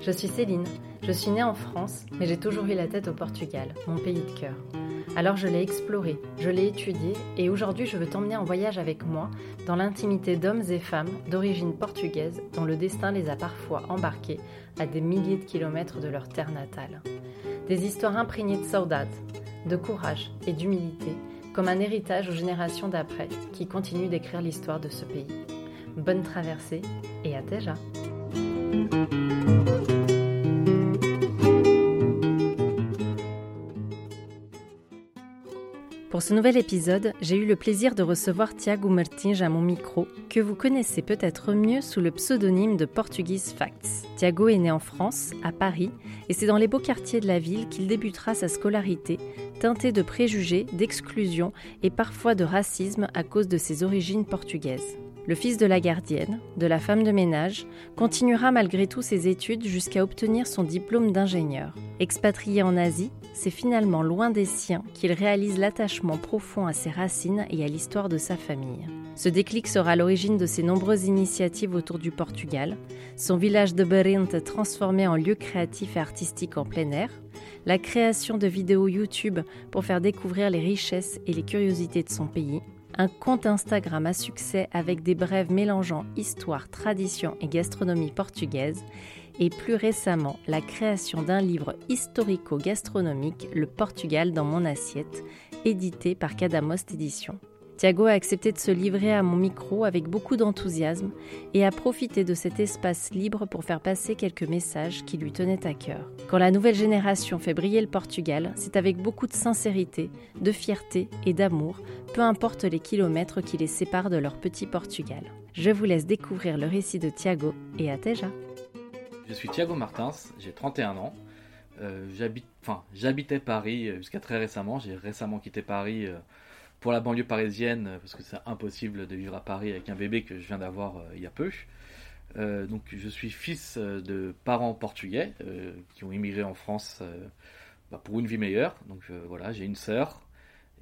Je suis Céline. Je suis née en France, mais j'ai toujours eu la tête au Portugal, mon pays de cœur. Alors je l'ai exploré, je l'ai étudié et aujourd'hui je veux t'emmener en voyage avec moi dans l'intimité d'hommes et femmes d'origine portugaise dont le destin les a parfois embarqués à des milliers de kilomètres de leur terre natale. Des histoires imprégnées de saudade, de courage et d'humilité, comme un héritage aux générations d'après qui continuent d'écrire l'histoire de ce pays. Bonne traversée et à déjà Pour ce nouvel épisode, j'ai eu le plaisir de recevoir Tiago Martins à mon micro, que vous connaissez peut-être mieux sous le pseudonyme de Portuguese Facts. Tiago est né en France, à Paris, et c'est dans les beaux quartiers de la ville qu'il débutera sa scolarité, teintée de préjugés, d'exclusion et parfois de racisme à cause de ses origines portugaises. Le fils de la gardienne, de la femme de ménage, continuera malgré tout ses études jusqu'à obtenir son diplôme d'ingénieur. Expatrié en Asie, c'est finalement loin des siens qu'il réalise l'attachement profond à ses racines et à l'histoire de sa famille. Ce déclic sera l'origine de ses nombreuses initiatives autour du Portugal, son village de Berente transformé en lieu créatif et artistique en plein air, la création de vidéos YouTube pour faire découvrir les richesses et les curiosités de son pays, un compte Instagram à succès avec des brèves mélangeant histoire, tradition et gastronomie portugaise, et plus récemment la création d'un livre historico-gastronomique, Le Portugal dans mon assiette, édité par Cadamost Éditions. Thiago a accepté de se livrer à mon micro avec beaucoup d'enthousiasme et a profité de cet espace libre pour faire passer quelques messages qui lui tenaient à cœur. Quand la nouvelle génération fait briller le Portugal, c'est avec beaucoup de sincérité, de fierté et d'amour, peu importe les kilomètres qui les séparent de leur petit Portugal. Je vous laisse découvrir le récit de Thiago et à Teja. Je suis Thiago Martins, j'ai 31 ans. Euh, j'habitais Paris euh, jusqu'à très récemment. J'ai récemment quitté Paris. Euh, pour la banlieue parisienne, parce que c'est impossible de vivre à Paris avec un bébé que je viens d'avoir euh, il y a peu. Euh, donc je suis fils euh, de parents portugais qui ont immigré en France bah, pour une vie meilleure. Donc voilà, j'ai une sœur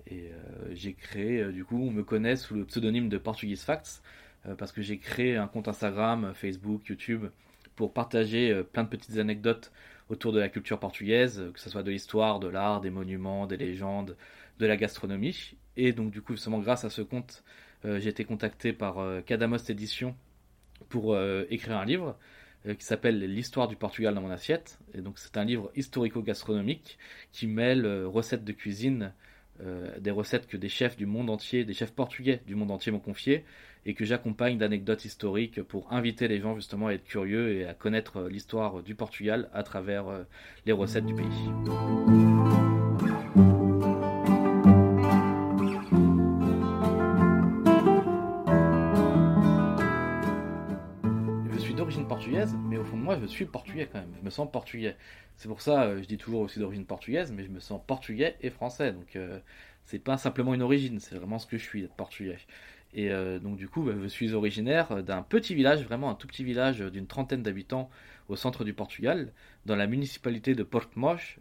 et j'ai créé, du coup, on me connaît sous le pseudonyme de Portuguese Facts parce que j'ai créé un compte Instagram, Facebook, YouTube pour partager plein de petites anecdotes autour de la culture portugaise, que ce soit de l'histoire, de l'art, des monuments, des légendes, de la gastronomie. Et donc du coup, justement, grâce à ce compte, euh, j'ai été contacté par euh, Cadamost Édition pour euh, écrire un livre qui s'appelle L'histoire du Portugal dans mon assiette. Et donc c'est un livre historico-gastronomique qui mêle recettes de cuisine, des recettes que des chefs du monde entier, des chefs portugais du monde entier m'ont confiées, et que j'accompagne d'anecdotes historiques pour inviter les gens justement à être curieux et à connaître l'histoire du Portugal à travers les recettes du pays. Mais au fond de moi, je suis portugais quand même. Je me sens portugais. C'est pour ça, euh, je dis toujours aussi d'origine portugaise, mais je me sens portugais et français. Donc, euh, c'est pas simplement une origine, c'est vraiment ce que je suis, d'être portugais. Et euh, donc, du coup, bah, je suis originaire d'un petit village, vraiment un tout petit village d'une trentaine d'habitants au centre du Portugal, dans la municipalité de Porto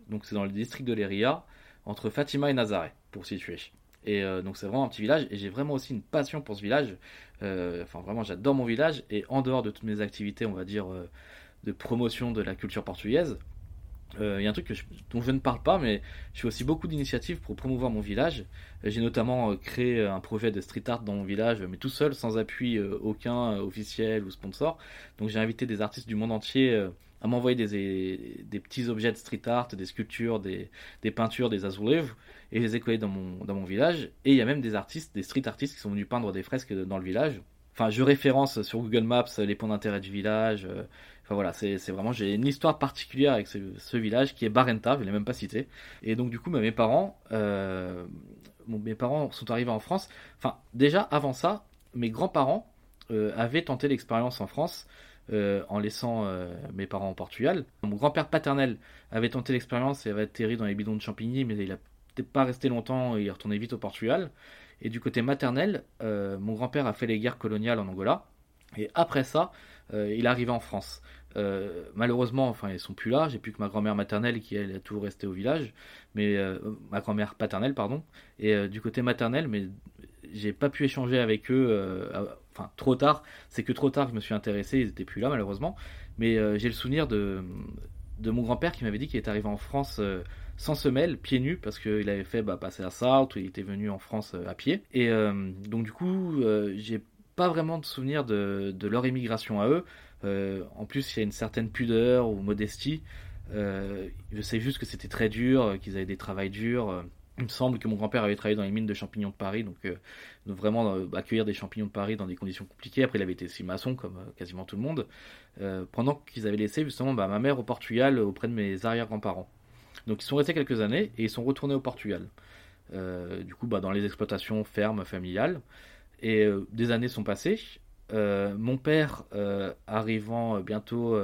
Donc, c'est dans le district de Leiria, entre Fatima et Nazaré, pour situer. Et euh, donc c'est vraiment un petit village et j'ai vraiment aussi une passion pour ce village. Euh, enfin vraiment j'adore mon village et en dehors de toutes mes activités on va dire euh, de promotion de la culture portugaise, il y a un truc dont je ne parle pas mais je fais aussi beaucoup d'initiatives pour promouvoir mon village. J'ai notamment créé un projet de street art dans mon village mais tout seul sans appui aucun officiel ou sponsor. Donc j'ai invité des artistes du monde entier à m'envoyer des, des, petits objets de street art, des sculptures, des, des peintures, des azulejos, et je les ai collés dans mon, dans mon village. Et il y a même des artistes, des street artistes qui sont venus peindre des fresques dans le village. Enfin, je référence sur Google Maps les points d'intérêt du village. Euh, enfin voilà, c'est vraiment, j'ai une histoire particulière avec ce, village qui est Barenta, je ne l'ai même pas cité. Et donc du coup, bah, mes parents, euh, mes parents sont arrivés en France. Enfin, déjà avant ça, mes grands-parents euh, avaient tenté l'expérience en France euh, en laissant euh, mes parents en Portugal. Mon grand-père paternel avait tenté l'expérience et avait atterri dans les bidons de Champigny, mais il n'a pas resté longtemps et il est retourné vite au Portugal. Et du côté maternel, euh, mon grand-père a fait les guerres coloniales en Angola. Et après ça, il est arrivé en France. malheureusement, enfin, ils sont plus là. J'ai plus que ma grand-mère maternelle qui elle est toujours restée au village, mais ma grand-mère paternelle, pardon. Et du côté maternel, mais j'ai pas pu échanger avec eux enfin trop tard, c'est que trop tard je me suis intéressé, ils n'étaient plus là malheureusement, mais j'ai le souvenir de, mon grand-père qui m'avait dit qu'il est arrivé en France sans semelle, pieds nus, parce qu'il avait fait bah, passer à Sartre, il était venu en France à pied. Et donc du coup, j'ai pas vraiment de souvenir de, de leur émigration à eux. en plus, il y a une certaine pudeur ou modestie. je sais juste que c'était très dur, qu'ils avaient des travails durs. Il me semble que mon grand-père avait travaillé dans les mines de champignons de Paris, donc, euh, vraiment euh, accueillir des champignons de Paris dans des conditions compliquées. Après, il avait été aussi maçon, comme euh, quasiment tout le monde. pendant qu'ils avaient laissé justement bah, ma mère au Portugal auprès de mes arrière-grands-parents. Donc ils sont restés quelques années et ils sont retournés au Portugal. du coup, bah, dans les exploitations fermes familiales. Et des années sont passées. mon père, arrivant bientôt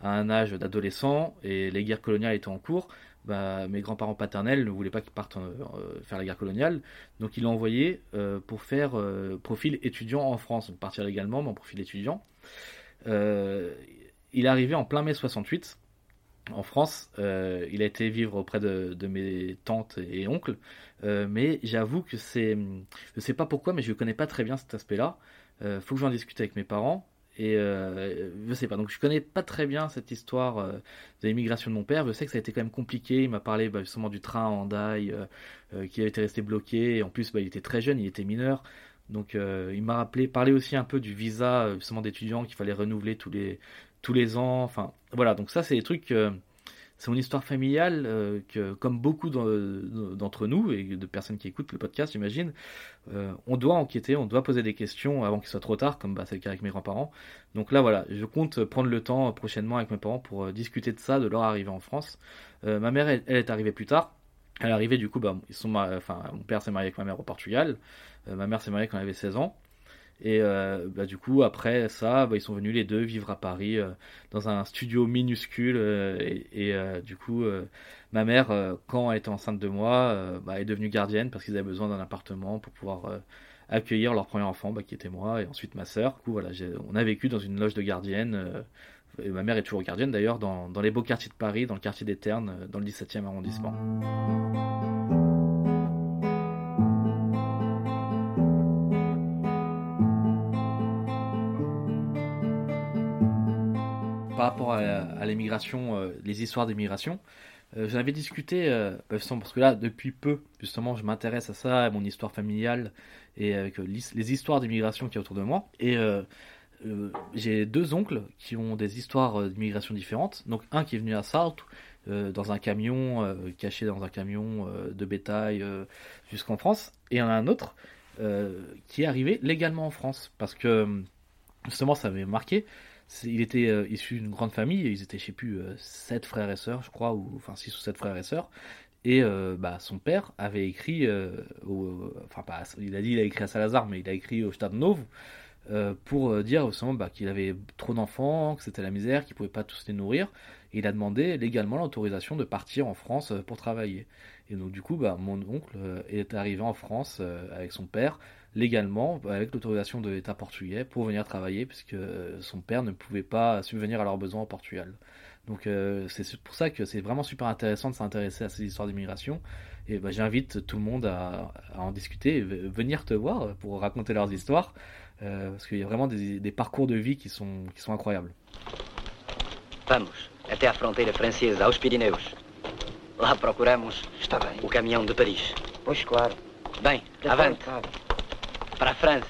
à un âge d'adolescent et les guerres coloniales étant en cours, bah, mes grands-parents paternels ne voulaient pas qu'il parte euh, faire la guerre coloniale, donc ils l'ont envoyé euh, pour faire euh, profil étudiant en France, donc partir légalement, mais en profil étudiant. il est arrivé en plein mai 68 en France. il a été vivre auprès de, mes tantes et oncles, mais j'avoue que c'est, je sais pas pourquoi, mais je ne connais pas très bien cet aspect-là. faut que j'en discute avec mes parents. Et euh, je sais pas, donc je connais pas très bien cette histoire euh, de l'immigration de mon père. Je sais que ça a été quand même compliqué. Il m'a parlé bah, justement du train en Handaï euh, qui avait été resté bloqué. Et en plus, bah, il était très jeune, il était mineur. Donc il m'a rappelé, parlé aussi un peu du visa justement d'étudiant qu'il fallait renouveler tous les, tous les ans. Enfin voilà, donc ça c'est des trucs c'est mon histoire familiale euh, que, comme beaucoup d'entre nous et de personnes qui écoutent le podcast, j'imagine, euh, on doit enquêter, on doit poser des questions avant qu'il soit trop tard, comme bah, c'est le cas avec mes grands-parents. Donc là, voilà, je compte prendre le temps prochainement avec mes parents pour euh, discuter de ça, de leur arrivée en France. ma mère, elle, est arrivée plus tard. Elle est arrivée, du coup, bah, ils sont, enfin, mon père s'est marié avec ma mère au Portugal. ma mère s'est mariée quand elle avait 16 ans. Et euh, bah, du coup, après ça, bah, ils sont venus les deux vivre à Paris euh, dans un studio minuscule. Euh, et, du coup, ma mère, quand elle était enceinte de moi, bah, est devenue gardienne parce qu'ils avaient besoin d'un appartement pour pouvoir accueillir leur premier enfant, qui était moi, et ensuite ma sœur. Du coup, voilà, on a vécu dans une loge de gardienne. et ma mère est toujours gardienne d'ailleurs dans, dans les beaux quartiers de Paris, dans le quartier des Ternes, dans le 17e arrondissement. Par rapport à, l'immigration, euh, les histoires d'immigration, euh, j'en avais discuté, euh, bah, parce que là, depuis peu, justement, je m'intéresse à ça, à mon histoire familiale et avec les histoires d'immigration qui a autour de moi. Et j'ai deux oncles qui ont des histoires d'immigration différentes. Donc, un qui est venu à Sartre, dans un camion, caché dans un camion de bétail jusqu'en France, et un autre qui est arrivé légalement en France, parce que justement, ça m'avait marqué il était euh, issu d'une grande famille, ils étaient, je sais plus, euh, sept frères et sœurs, je crois, ou enfin six ou sept frères et sœurs. Et euh, bah, son père avait écrit, enfin pas, il a dit il a écrit à Salazar, mais il a écrit au Stade pour dire bah, qu'il avait trop d'enfants, que c'était la misère, qu'il pouvait pas tous les nourrir. Et il a demandé légalement l'autorisation de partir en France pour travailler. Et donc du coup, bah, mon oncle est arrivé en France avec son père légalement, avec l'autorisation de l'État portugais, pour venir travailler, puisque euh, son père ne pouvait pas subvenir à leurs besoins au Portugal. Donc euh, c'est pour ça que c'est vraiment super intéressant de s'intéresser à ces histoires d'immigration. Et bah, j'invite tout le monde à, en discuter, et venir te voir pour raconter leurs histoires, euh, parce qu'il y a vraiment des, des, parcours de vie qui sont, qui sont incroyables. Vamos até à fronteira francesa, aos Pirineus. Lá procuramos Está bem. o caminhão de Paris. Pois claro. Bem, avante. France.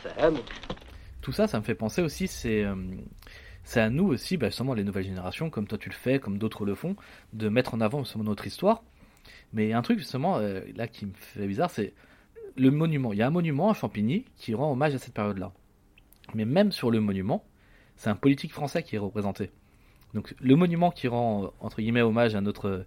Tout ça, ça me fait penser aussi, c'est euh, à nous aussi, bah, justement les nouvelles générations, comme toi tu le fais, comme d'autres le font, de mettre en avant justement notre histoire. Mais un truc justement euh, là qui me fait bizarre, c'est le monument. Il y a un monument à Champigny qui rend hommage à cette période-là. Mais même sur le monument, c'est un politique français qui est représenté. Donc le monument qui rend entre guillemets hommage à notre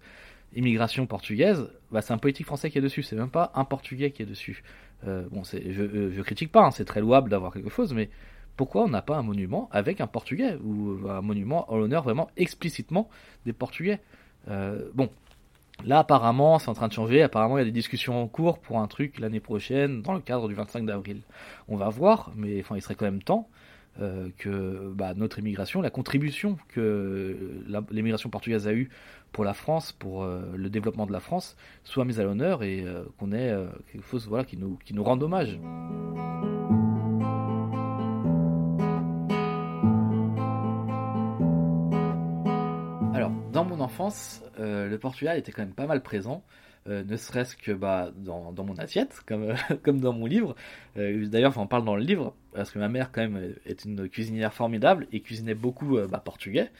immigration portugaise, bah, c'est un politique français qui est dessus. C'est même pas un portugais qui est dessus. Euh, bon, je, euh, je critique pas, hein, c'est très louable d'avoir quelque chose, mais pourquoi on n'a pas un monument avec un portugais ou un monument en l'honneur vraiment explicitement des portugais? Euh, Bon, là apparemment c'est en train de changer, apparemment il y a des discussions en cours pour un truc l'année prochaine dans le cadre du 25 d'avril. On va voir, mais enfin il serait quand même temps que bah, notre immigration, la contribution que l'immigration portugaise a eue pour la France, pour euh, le développement de la France, soit mise à l'honneur et euh, qu'on ait euh, quelque chose voilà, qui, nous, qui nous rende hommage. Alors, dans mon enfance, le Portugal était quand même pas mal présent. Ne serait-ce que bah, dans, mon assiette, comme, comme dans mon livre. D'ailleurs, on parle dans le livre, parce que ma mère, quand même, est une cuisinière formidable et cuisinait beaucoup bah, portugais.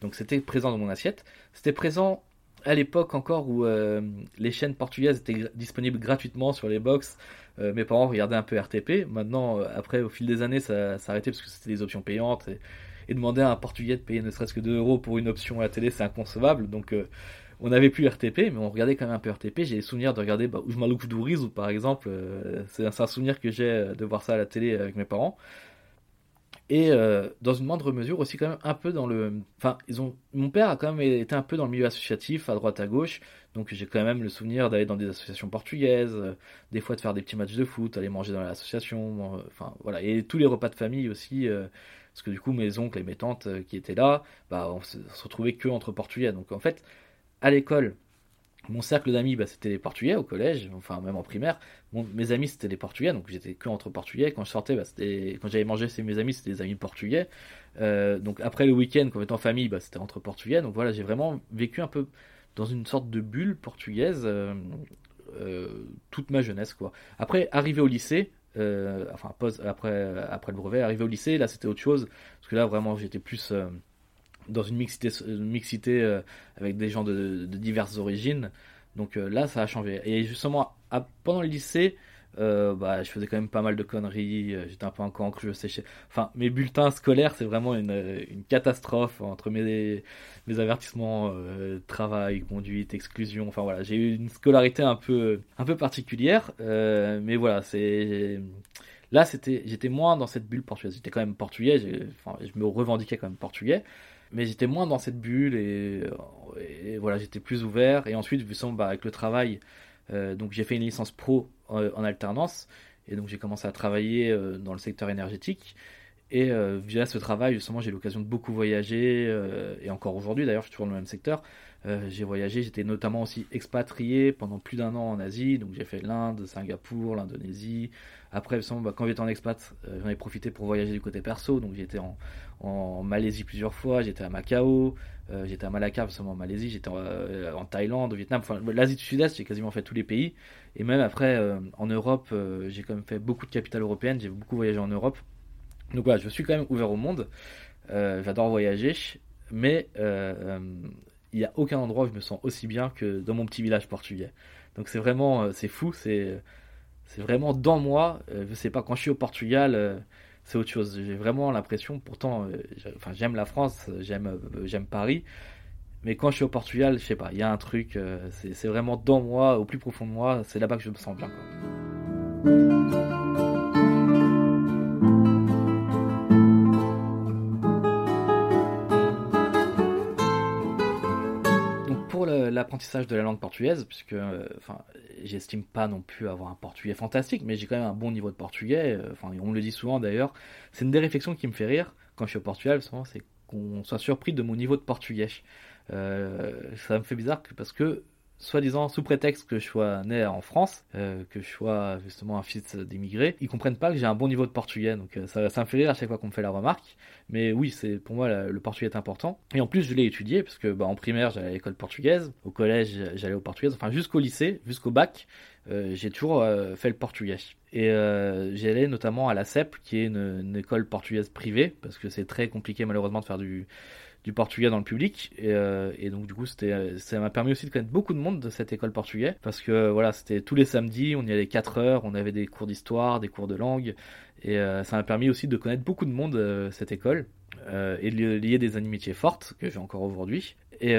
Donc c'était présent dans mon assiette. C'était présent à l'époque encore où euh, les chaînes portugaises étaient disponibles gratuitement sur les box. Euh, mes parents regardaient un peu RTP. Maintenant, euh, après, au fil des années, ça arrêté parce que c'était des options payantes. Et, demander à un Portugais de payer ne serait-ce que 2 euros pour une option à la télé, c'est inconcevable. Donc on n'avait plus RTP, mais on regardait quand même un peu RTP. J'ai des souvenirs de regarder bah, Oujmalouk Douriz, par exemple. c'est un souvenir que j'ai de voir ça à la télé avec mes parents et euh, dans une moindre mesure aussi quand même un peu dans le enfin ils ont mon père a quand même été un peu dans le milieu associatif à droite à gauche. Donc j'ai quand même le souvenir d'aller dans des associations portugaises euh, des fois de faire des petits matchs de foot aller manger dans l'association enfin voilà. Et tous les repas de famille aussi euh, parce que du coup mes oncles et mes tantes qui étaient là bah on se retrouvait que entre portugais. Donc en fait à l'école mon cercle d'amis, bah, c'était les Portugais au collège, enfin même en primaire. mes amis, c'était les Portugais, donc j'étais que entre Portugais. Quand je sortais, bah, quand j'allais manger chez mes amis, c'était des amis portugais. Euh, donc après le week-end, quand on était en famille, bah, c'était entre Portugais. Donc voilà, j'ai vraiment vécu un peu dans une sorte de bulle portugaise euh, euh, toute ma jeunesse, quoi. Après, arrivé au lycée, enfin après après le brevet, arrivé au lycée, là c'était autre chose, parce que là vraiment j'étais plus dans une mixité, mixité euh, avec des gens de, diverses origines. Donc euh, là, ça a changé. Et justement, pendant le lycée, euh, bah, je faisais quand même pas mal de conneries. J'étais un peu en cancre, je séchais. Enfin, mes bulletins scolaires, c'est vraiment une, une, catastrophe entre mes, mes avertissements, travail, conduite, exclusion. Enfin voilà, j'ai eu une scolarité un peu, un peu particulière. mais voilà, c'est. Là, j'étais moins dans cette bulle portugaise. J'étais quand même portugais. Enfin, je me revendiquais quand même portugais mais j'étais moins dans cette bulle et, voilà, j'étais plus ouvert. Et ensuite, vu ça, bah, avec le travail, euh, donc j'ai fait une licence pro en, alternance et donc j'ai commencé à travailler euh, dans le secteur énergétique. Et euh, via ce travail, justement, j'ai l'occasion de beaucoup voyager, et encore aujourd'hui d'ailleurs, je suis toujours dans le même secteur. j'ai voyagé, j'étais notamment aussi expatrié pendant plus d'un an en Asie, donc j'ai fait l'Inde, Singapour, l'Indonésie. Après, bah, quand j'étais en expat, j'en ai profité pour voyager du côté perso, donc j'étais en, en Malaisie plusieurs fois, j'étais à Macao, euh, j'étais à Malacca, en Malaisie, j'étais euh, en, Thaïlande, au Vietnam, enfin l'Asie du Sud-Est, j'ai quasiment fait tous les pays. Et même après, euh, en Europe, j'ai quand même fait beaucoup de capitales européennes, j'ai beaucoup voyagé en Europe. Donc voilà, je suis quand même ouvert au monde, j'adore voyager, mais il n'y a aucun endroit où je me sens aussi bien que dans mon petit village portugais. Donc c'est vraiment, c'est fou, c'est c'est vraiment dans moi. je sais pas, quand je suis au Portugal c'est autre chose. J'ai vraiment l'impression, pourtant, euh, enfin, j'aime la France, j'aime, euh, j'aime Paris, mais quand je suis au Portugal, je sais pas, il y a un truc, euh, c'est, vraiment dans moi, au plus profond de moi, c'est là-bas que je me sens bien. L'apprentissage de la langue portugaise, puisque enfin, j'estime pas non plus avoir un portugais fantastique, mais j'ai quand même un bon niveau de portugais. Euh, enfin, on me le dit souvent d'ailleurs. C'est une des réflexions qui me fait rire quand je suis au Portugal, c'est qu'on soit surpris de mon niveau de portugais. Euh, ça me fait bizarre parce que soi-disant sous prétexte que je sois né en France, euh, que je sois justement un fils d'immigrés, ils comprennent pas que j'ai un bon niveau de portugais. Donc euh, ça, ça, me à chaque fois qu'on me fait la remarque. Mais oui, c'est pour moi le portugais est important. Et en plus, je l'ai étudié parce que bah, en primaire j'allais à l'école portugaise, au collège j'allais au portugais, enfin jusqu'au lycée, jusqu'au bac, euh, j'ai toujours fait le portugais. Et j'allais notamment à la CEP, qui est une école portugaise privée, parce que c'est très compliqué malheureusement de faire du du portugais dans le public. Et, euh, et donc du coup c'était ça m'a permis aussi de connaître beaucoup de monde de cette école portugais. Parce que voilà c'était tous les samedis on y allait 4 heures on avait des cours d'histoire des cours de langue. Et euh, ça m'a permis aussi de connaître beaucoup de monde euh, cette école et de lier des amitiés fortes que j'ai encore aujourd'hui. Et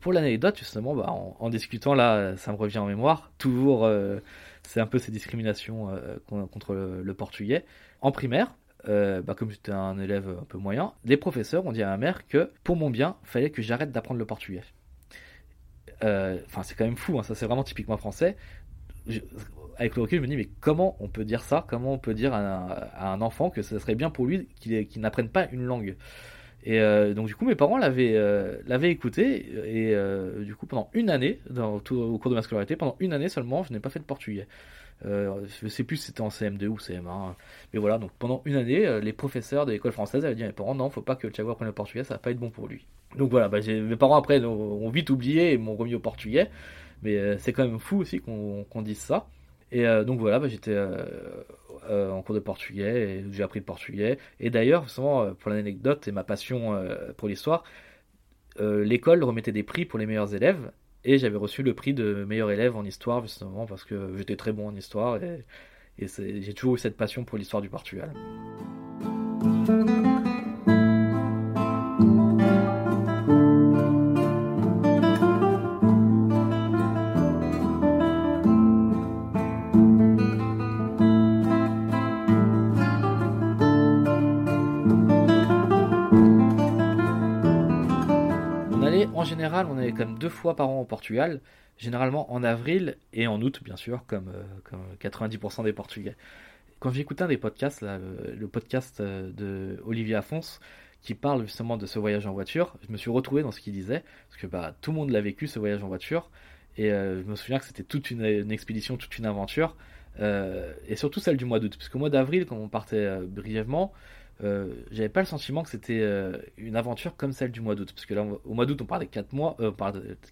pour l'anecdote justement bah, en, discutant là ça me revient en mémoire. Toujours c'est un peu ces discriminations contre le portugais. En primaire euh, bah, comme j'étais un élève un peu moyen, des professeurs ont dit à ma mère que pour mon bien, fallait que j'arrête d'apprendre le portugais. Euh, enfin, c'est quand même fou, hein, ça c'est vraiment typiquement français. avec le recul, je me dis, mais comment on peut dire ça? Comment on peut dire à un, enfant que ce serait bien pour lui qu'il n'apprenne pas une langue? Et euh, donc du coup mes parents l'avaient écouté et du coup pendant une année dans, au cours de ma scolarité pendant une année seulement je n'ai pas fait de portugais euh, je sais plus si c'était en CM2 ou CM1. Mais voilà, donc pendant une année, euh, les professeurs de l'école française avaient dit à mes parents non, faut pas que Thiago apprenne le portugais, ça va pas être bon pour lui. Donc voilà, bah, mes parents après ont, vite oublié et m'ont remis au portugais. Mais c'est quand même fou aussi qu'on dise ça. Et donc voilà, bah, j'étais en cours de portugais j'ai appris le portugais. Et d'ailleurs, justement, pour l'anecdote et ma passion pour l'histoire, l'école remettait des prix pour les meilleurs élèves. Et j'avais reçu le prix de meilleur élève en histoire, justement, parce que j'étais très bon en histoire. Et, j'ai toujours eu cette passion pour l'histoire du Portugal. On est comme deux fois par an au Portugal, généralement en avril et en août, bien sûr, comme, euh, comme 90% des Portugais. Quand j'écoutais un des podcasts, le, podcast euh, de Olivier Afonso, qui parle justement de ce voyage en voiture, je me suis retrouvé dans ce qu'il disait, parce que bah, tout le monde l'a vécu, ce voyage en voiture, et euh, je me souviens que c'était toute une, expédition, toute une aventure, et surtout celle du mois d'août, parce qu'au mois d'avril, quand on partait brièvement, euh, j'avais pas le sentiment que c'était euh, une aventure comme celle du mois d'août. Parce que là, au mois d'août, on partait 4 mois, euh,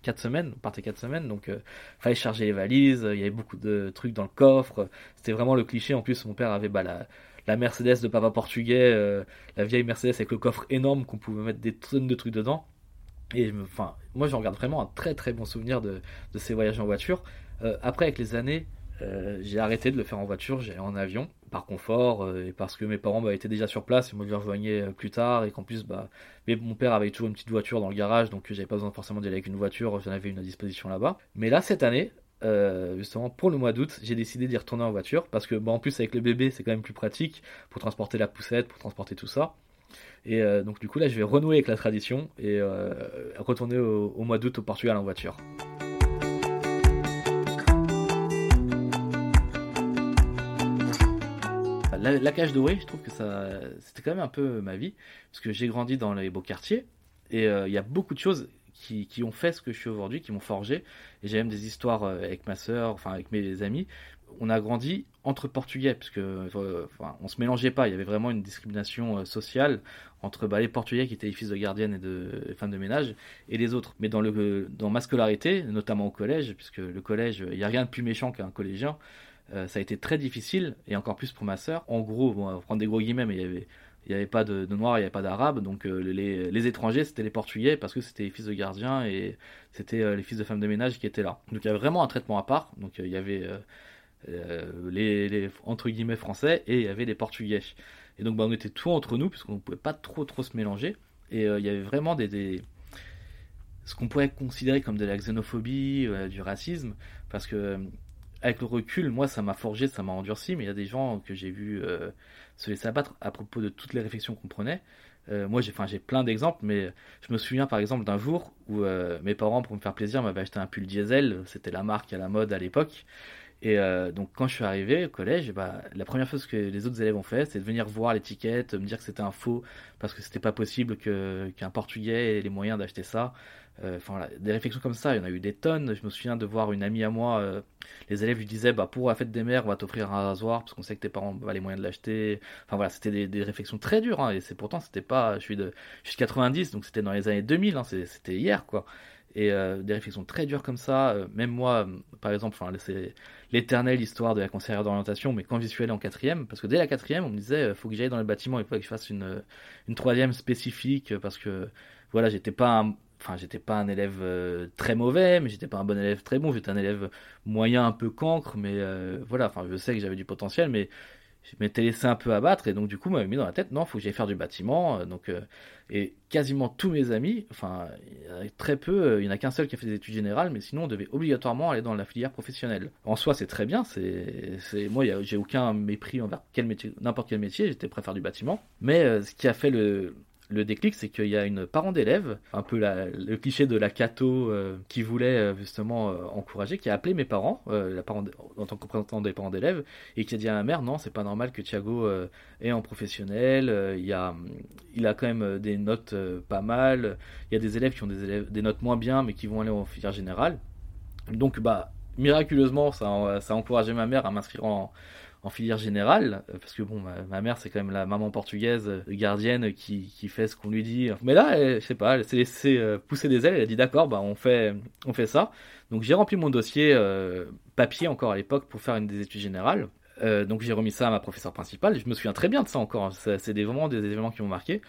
4 semaines, on partait 4 semaines, donc fallait charger les valises, il y avait beaucoup de trucs dans le coffre. C'était vraiment le cliché. En plus, mon père avait bah, la, la Mercedes de papa portugais, la vieille Mercedes avec le coffre énorme qu'on pouvait mettre des tonnes de trucs dedans. Et enfin, moi, j'en garde vraiment un très très bon souvenir de, de ces voyages en voiture. après, avec les années, j'ai arrêté de le faire en voiture, j'allais en avion par confort euh, et parce que mes parents bah, étaient déjà sur place et moi je les rejoignais euh, plus tard et qu'en plus bah mais mon père avait toujours une petite voiture dans le garage donc j'avais pas besoin forcément d'aller avec une voiture j'en avais une à disposition là-bas mais là cette année euh, justement pour le mois d'août j'ai décidé d'y retourner en voiture parce que bah, en plus avec le bébé c'est quand même plus pratique pour transporter la poussette pour transporter tout ça et donc du coup là je vais renouer avec la tradition et retourner au mois d'août au Portugal en voiture. La, cage dorée, je trouve que ça, c'était quand même un peu ma vie, parce que j'ai grandi dans les beaux quartiers, et euh, il y a beaucoup de choses qui, ont fait ce que je suis aujourd'hui, qui m'ont forgé, et j'ai même des histoires euh, avec ma soeur, enfin avec mes amis. On a grandi entre portugais, parce que euh, enfin, on se mélangeait pas, il y avait vraiment une discrimination sociale entre bah, les portugais qui étaient les fils de gardiennes et de femmes de ménage, et les autres. Mais dans, le, dans ma scolarité, notamment au collège, puisque le collège, il n'y a rien de plus méchant qu'un collégien, euh, ça a été très difficile, et encore plus pour ma sœur. En gros, on va prendre des gros guillemets, mais il n'y avait pas de, noirs, il n'y avait pas d'arabes, donc euh, les, étrangers c'était les portugais parce que c'était les fils de gardiens et c'était euh, les fils de femmes de ménage qui étaient là. Donc il y avait vraiment un traitement à part, donc il y avait les, entre guillemets français et il y avait les portugais. Et donc bah, on était tout entre nous puisqu'on ne pouvait pas trop trop se mélanger et il y avait vraiment des ce qu'on pourrait considérer comme de la xénophobie, du racisme, parce que avec le recul, moi, ça m'a forgé, ça m'a endurci, mais il y a des gens que j'ai vu euh, se laisser abattre à propos de toutes les réflexions qu'on prenait. Euh, moi, j'ai, j'ai plein d'exemples, mais je me souviens par exemple d'un jour où euh, mes parents, pour me faire plaisir, m'avaient acheté un pull diesel. C'était la marque à la mode à l'époque. Et donc, quand je suis arrivé au collège, bah, la première chose que les autres élèves ont fait, c'est de venir voir l'étiquette, me dire que c'était un faux, parce que c'était pas possible qu'un Portugais ait les moyens d'acheter ça. Euh, des réflexions comme ça, il y en a eu des tonnes. Je me souviens de voir une amie à moi, euh, les élèves lui disaient bah, pour la fête des mères, on va t'offrir un rasoir parce qu'on sait que tes parents ont les moyens de l'acheter. Enfin voilà, c'était des, réflexions très dures. Hein, et c'est pourtant, c'était pas. Je suis de, je suis 90, donc c'était dans les années 2000, hein, c'était hier quoi. Et euh, des réflexions très dures comme ça. même moi, par exemple, c'est l'éternelle histoire de la conseillère d'orientation, mais quand j'y suis allé en quatrième, parce que dès la quatrième, on me disait faut que j'aille dans le bâtiment, il faut que je fasse une, troisième spécifique parce que voilà, j'étais pas un enfin j'étais pas un élève euh, très mauvais mais j'étais pas un bon élève très bon j'étais un élève moyen un peu cancre mais euh, voilà enfin je sais que j'avais du potentiel mais je m'étais laissé un peu abattre et donc du coup m'avait mis dans la tête non faut que j'aille faire du bâtiment euh, donc et quasiment tous mes amis enfin très peu il y en a qu'un seul qui a fait des études générales mais sinon on devait obligatoirement aller dans la filière professionnelle. En soi c'est très bien c'est c'est moi j'ai aucun mépris envers quel métier n'importe quel métier j'étais prêt à faire du bâtiment mais ce qui a fait le le déclic, c'est qu'il y a une parent d'élève, un peu le cliché de la cato euh, qui voulait euh, justement euh, encourager, qui a appelé mes parents, en tant que représentant des parents d'élèves, et qui a dit à ma mère non, c'est pas normal que Thiago est en professionnel, il, a, quand même des notes pas mal, il y a des élèves qui ont des notes moins bien, mais qui vont aller en filière générale. Donc, bah, miraculeusement, ça, ça a encouragé ma mère à m'inscrire en, en filière générale, euh, parce que bon, ma, mère c'est quand même la maman portugaise euh, gardienne qui, qui fait ce qu'on lui dit. Mais là, elle, je sais pas, elle s'est laissée euh, pousser des ailes, elle a dit d'accord, bah on fait, on fait ça. Donc j'ai rempli mon dossier papier encore à l'époque pour faire une des études générales. donc j'ai remis ça à ma professeure principale. Je me souviens très bien de ça encore. Hein. C'est vraiment des événements qui m'ont marqué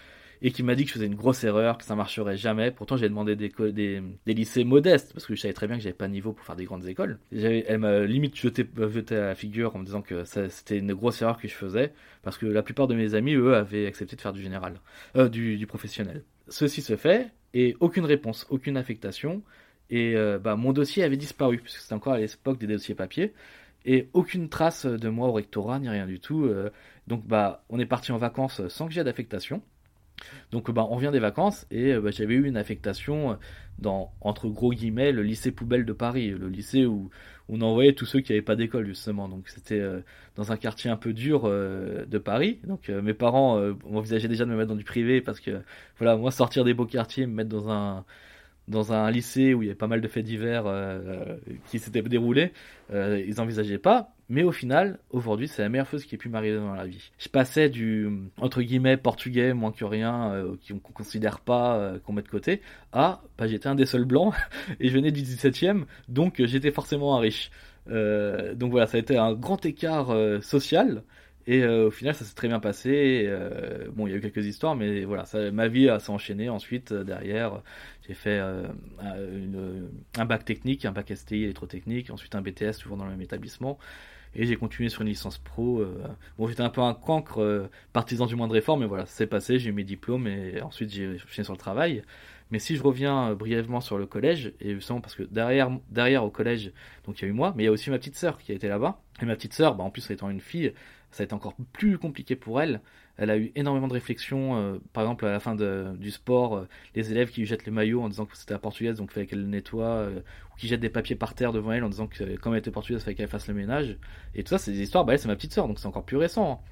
et qui m'a dit que je faisais une grosse erreur, que ça marcherait jamais. Pourtant, j'ai demandé des, lycées modestes parce que je savais très bien que j'avais pas de niveau pour faire des grandes écoles. Elle m'a limite jeté, jeté à la figure en me disant que c'était une grosse erreur que je faisais parce que la plupart de mes amis, eux, avaient accepté de faire du général, euh, du, professionnel. Ceci se fait et aucune réponse, aucune affectation. Et euh, bah, mon dossier avait disparu puisque c'était encore à l'époque des dossiers papier et aucune trace de moi au rectorat ni rien du tout. Euh. donc bah on est parti en vacances sans que j'ai d'affectation. Donc bah, on revient des vacances et bah, j'avais eu une affectation dans, entre gros guillemets, le lycée poubelle de Paris, le lycée où, on envoyait tous ceux qui n'avaient pas d'école justement. Donc c'était euh, dans un quartier un peu dur euh, de Paris. Donc euh, mes parents envisageaient déjà de me mettre dans du privé parce que voilà, moi sortir des beaux quartiers, me mettre dans un dans un lycée où il y avait pas mal de faits divers euh, qui s'étaient déroulés, euh, ils n'envisageaient pas. Mais au final, aujourd'hui, c'est la meilleure chose qui ait pu m'arriver dans la vie. Je passais du, entre guillemets, portugais, moins que rien, euh, qu'on considère pas, qu'on met de côté, à, bah, j'étais un des seuls blancs, et je venais du 17e, donc j'étais forcément un riche. donc voilà, ça a été un grand écart social, et euh, au final, ça s'est très bien passé. Euh, bon, il y a eu quelques histoires, mais voilà, ma vie s'est enchaînée. Ensuite, euh, derrière, j'ai fait un bac technique, un bac STI électrotechnique, ensuite un BTS toujours dans le même établissement. Et j'ai continué sur une licence pro. bon, j'étais un peu un cancre, partisan du moindre effort, mais voilà, c'est passé, j'ai eu mes diplômes et ensuite j'ai enchaîné sur le travail. Mais si je reviens brièvement sur le collège, et justement parce que derrière, derrière au collège, donc il y a eu moi, mais il y a aussi ma petite sœur qui a été là-bas. Et ma petite sœur, bah, en plus étant une fille, ça a été encore plus compliqué pour elle. Elle a eu énormément de réflexions. Euh, par exemple, à la fin du sport, euh, les élèves qui lui jettent les maillots en disant que c'était la portugaise, donc il fallait qu'elle le nettoie, euh, ou qui jettent des papiers par terre devant elle en disant que comme elle était portugaise, il fallait qu'elle fasse le ménage. Et tout ça, c'est des histoires. Bah, elle, c'est ma petite sœur, donc c'est encore plus récent.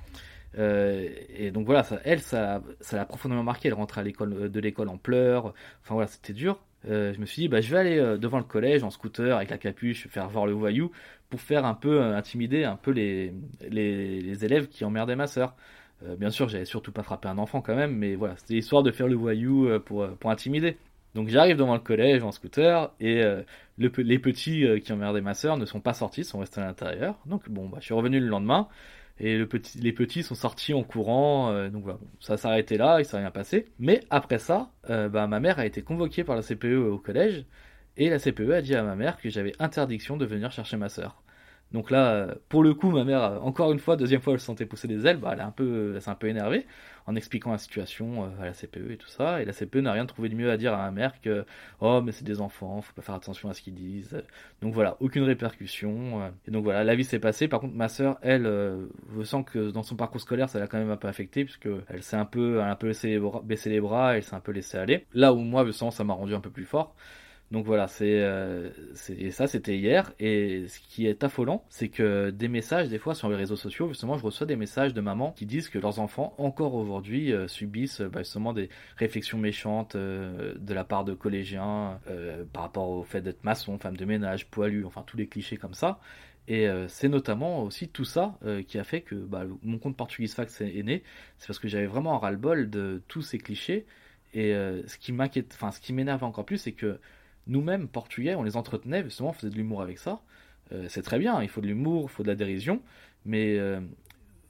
Hein. et donc voilà, ça, elle, ça, l'a profondément marqué. Elle rentrait à l'école, de l'école en pleurs. Enfin voilà, c'était dur. Je me suis dit, bah, je vais aller devant le collège en scooter avec la capuche, faire voir le voyou pour faire un peu euh, intimider un peu les, les, élèves qui emmerdaient ma sœur. Euh, bien sûr, j'avais surtout pas frappé un enfant quand même, mais voilà, c'était histoire de faire le voyou euh, pour, pour intimider. Donc j'arrive devant le collège en scooter et les petits qui emmerdaient ma sœur ne sont pas sortis, sont restés à l'intérieur. Donc bon, bah, je suis revenu le lendemain et les petits sont sortis en courant. donc voilà, ça s'est arrêté là, il s'est rien passé. Mais après ça, bah, ma mère a été convoquée par la CPE au collège et la CPE a dit à ma mère que j'avais interdiction de venir chercher ma sœur. Donc là, pour le coup, ma mère, encore une fois, deuxième fois, elle se sentait pousser des ailes, bah, elle, est un elle s'est un peu énervée en expliquant la situation euh, à la CPE et tout ça. Et la CPE n'a rien trouvé de mieux à dire à ma mère que Oh, mais c'est des enfants, faut pas faire attention à ce qu'ils disent. Donc voilà, aucune répercussion. Euh. Et donc voilà, la vie s'est passée. Par contre, ma sœur, elle, euh, je sens que dans son parcours scolaire, ça l'a quand même un peu affecté, puisque elle s'est un peu, elle un peu baisser les bras, elle s'est un peu laissé aller. Là où moi, je sens, ça m'a rendu un peu plus fort. Donc voilà, c'est euh, ça, c'était hier. Et ce qui est affolant, c'est que des messages, des fois sur les réseaux sociaux, justement, je reçois des messages de mamans qui disent que leurs enfants, encore aujourd'hui, euh, subissent bah, justement des réflexions méchantes euh, de la part de collégiens par rapport au fait d'être maçon, femme de ménage, poilu, enfin tous les clichés comme ça. Et c'est notamment aussi tout ça qui a fait que bah, mon compte Portuguese Facts est né. C'est parce que j'avais vraiment un ras-le-bol de tous ces clichés. Et ce qui m'inquiète, enfin ce qui m'énerve encore plus, c'est que nous-mêmes, portugais, on les entretenait, justement, on faisait de l'humour avec ça. Euh, c'est très bien, il faut de l'humour, il faut de la dérision, mais euh,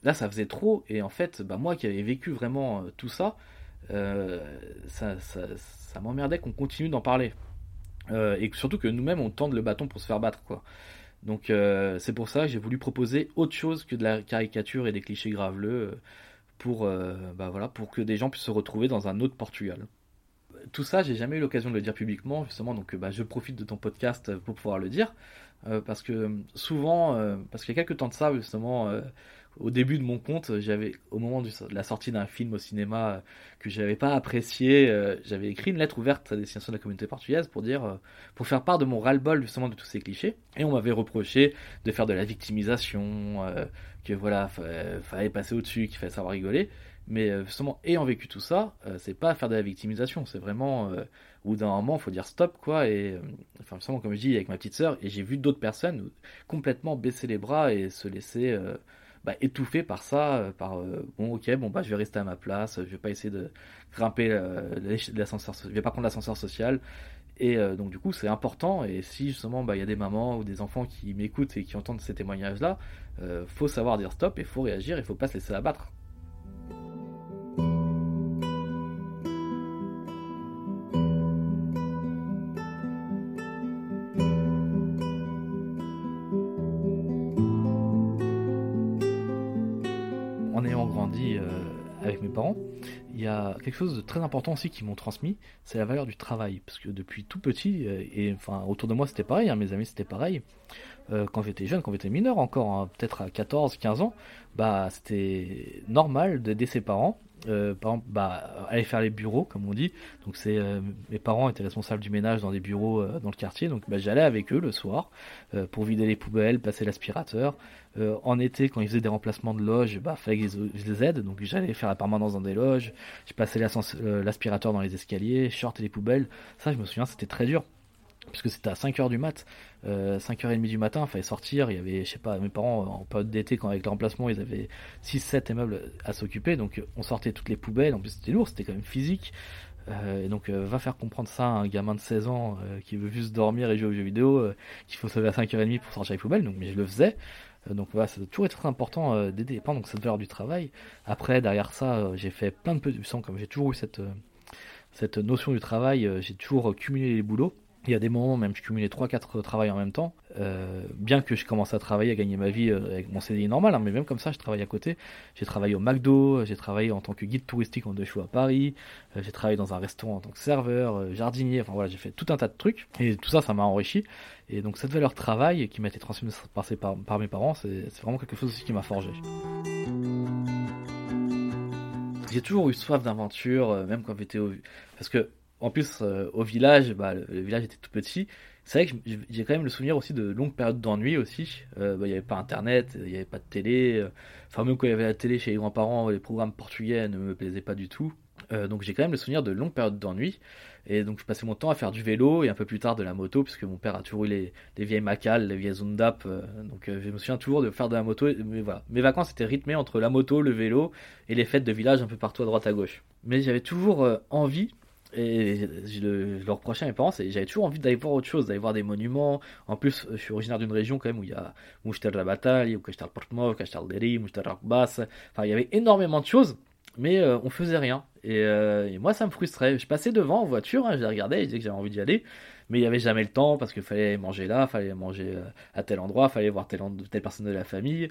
là, ça faisait trop, et en fait, bah, moi qui avais vécu vraiment euh, tout ça, ça, ça, m'emmerdait qu'on continue d'en parler. et surtout que nous-mêmes, on tende le bâton pour se faire battre, quoi. Donc c'est pour ça que j'ai voulu proposer autre chose que de la caricature et des clichés graveleux pour, bah, voilà, pour que des gens puissent se retrouver dans un autre Portugal tout ça, j'ai jamais eu l'occasion de le dire publiquement, justement, donc bah, je profite de ton podcast pour pouvoir le dire. Euh, parce que souvent, euh, parce qu'il y a quelques temps de ça, justement, euh, au début de mon compte, j'avais, au moment de la sortie d'un film au cinéma que j'avais pas apprécié, j'avais écrit une lettre ouverte à destination de la communauté portugaise pour dire, pour faire part de mon ras-le-bol justement de tous ces clichés. Et on m'avait reproché de faire de la victimisation, que voilà, fallait passer au-dessus, qu'il fallait savoir rigoler. Mais euh, justement, ayant vécu tout ça, euh, c'est pas faire de la victimisation, c'est vraiment, euh, au d'un moment, faut dire stop, quoi. Et, enfin, justement, comme je dis, avec ma petite sœur, et j'ai vu d'autres personnes complètement baisser les bras et se laisser bah, étouffé par ça, par bon ok bon bah je vais rester à ma place, je vais pas essayer de grimper l'ascenseur, je vais pas prendre l'ascenseur social. Et donc du coup c'est important et si justement bah, il y a des mamans ou des enfants qui m'écoutent et qui entendent ces témoignages là, faut savoir dire stop et faut réagir, il faut pas se laisser abattre. Quelque chose de très important aussi qu'ils m'ont transmis, c'est la valeur du travail. Parce que depuis tout petit, euh, et enfin autour de moi c'était pareil, hein, mes amis c'était pareil, euh, quand j'étais jeune, quand j'étais mineur encore, hein, peut-être à 14, 15 ans, bah c'était normal d'aider ses parents euh, par exemple, bah, aller faire les bureaux, comme on dit. Donc, c'est euh, mes parents étaient responsables du ménage dans des bureaux euh, dans le quartier, donc bah, j'allais avec eux le soir pour vider les poubelles, passer l'aspirateur. en été, quand ils faisaient des remplacements de loges, bah, fallait que je les aide, donc j'allais faire la permanence dans des loges. Je passais l'aspirateur dans les escaliers, je sortais les poubelles. Ça, je me souviens, c'était très dur puisque c'était à 5h du mat, euh, 5h30 du matin, il fallait sortir, il y avait, je sais pas, mes parents en période d'été, quand avec le remplacement, ils avaient 6-7 immeubles à s'occuper, donc on sortait toutes les poubelles, en plus c'était lourd, c'était quand même physique, euh, et donc euh, va faire comprendre ça à un gamin de 16 ans euh, qui veut juste dormir et jouer aux jeux vidéo, qu'il faut se lever à 5h30 pour sortir les poubelles, donc mais je le faisais, donc voilà, ça a toujours été très important d'aider les parents, donc cette valeur du travail. Après, derrière ça, j'ai fait plein de petits comme j'ai toujours eu cette, cette notion du travail, j'ai toujours cumulé les boulots. Il y a des moments même je cumulais 3-4 travails en même temps, euh, bien que je commence à travailler, à gagner ma vie euh, avec mon CDI normal, hein, mais même comme ça je travaille à côté. J'ai travaillé au McDo, j'ai travaillé en tant que guide touristique en deux choix à Paris, euh, j'ai travaillé dans un restaurant en tant que serveur, jardinier, enfin voilà, j'ai fait tout un tas de trucs, et tout ça ça m'a enrichi. Et donc cette valeur travail qui m'a été transmise par, par, par mes parents, c'est vraiment quelque chose aussi qui m'a forgé. J'ai toujours eu soif d'aventure, même quand j'étais au... Parce que en plus, euh, au village, bah, le, village était tout petit. C'est vrai que j'ai quand même le souvenir aussi de longues périodes d'ennui aussi. Euh, bah, il n'y avait pas internet, il n'y avait pas de télé. Euh, enfin, même quand il y avait la télé chez les grands-parents, les programmes portugais ne me plaisaient pas du tout. donc j'ai quand même le souvenir de longues périodes d'ennui. Et donc je passais mon temps à faire du vélo et un peu plus tard de la moto, puisque mon père a toujours eu les, vieilles Macal, les vieilles Zundap. donc je me souviens toujours de faire de la moto. Mais voilà, mes vacances étaient rythmées entre la moto, le vélo et les fêtes de village un peu partout à droite à gauche. Mais j'avais toujours envie et je le, je le, reprochais j'avais toujours envie d'aller voir autre chose, d'aller voir des monuments. En plus, je suis originaire d'une région quand même où il y a Mouchter la Bataille, ou Cachtal Portmov, Cachtal Deri, Mouchter Basse. Enfin, il y avait énormément de choses, mais euh, on faisait rien. Et, euh, et, moi, ça me frustrait. Je passais devant en voiture, hein, je les regardais, je disais que j'avais envie d'y aller, mais il n'y avait jamais le temps parce qu'il fallait manger là, il fallait manger euh, à tel endroit, il fallait voir telle, telle personne de la famille.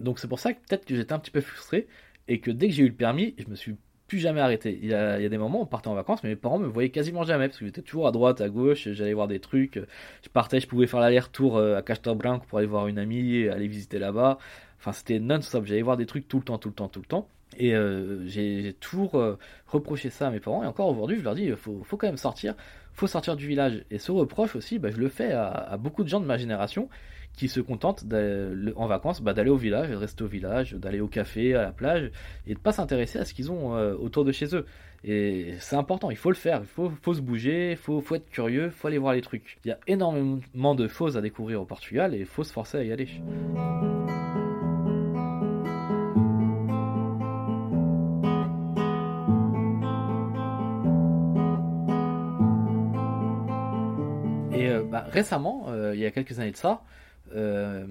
Donc c'est pour ça que peut-être que j'étais un petit peu frustré et que dès que j'ai eu le permis, je me suis jamais arrêté. Il y, a, des moments où on partait en vacances, mais mes parents me voyaient quasiment jamais parce que j'étais toujours à droite, à gauche, j'allais voir des trucs. Je partais, je pouvais faire l'aller-retour euh, à Castelbranco pour aller voir une amie, aller visiter là-bas. Enfin, c'était non-stop. J'allais voir des trucs tout le temps, tout le temps, tout le temps. Et euh, j'ai toujours euh, reproché ça à mes parents. Et encore aujourd'hui, je leur dis, faut, faut, quand même sortir. faut sortir du village. Et ce reproche aussi, bah, je le fais à, beaucoup de gens de ma génération qui se contentent en vacances bah, d'aller au village, de rester au village, d'aller au café, à la plage, et de pas s'intéresser à ce qu'ils ont euh, autour de chez eux. Et c'est important, il faut le faire, il faut, se bouger, il faut, faut, être curieux, il faut aller voir les trucs. Il y a énormément de choses à découvrir au Portugal et il faut se forcer à y aller. Et euh, bah, récemment, euh, il y a quelques années de ça, euh,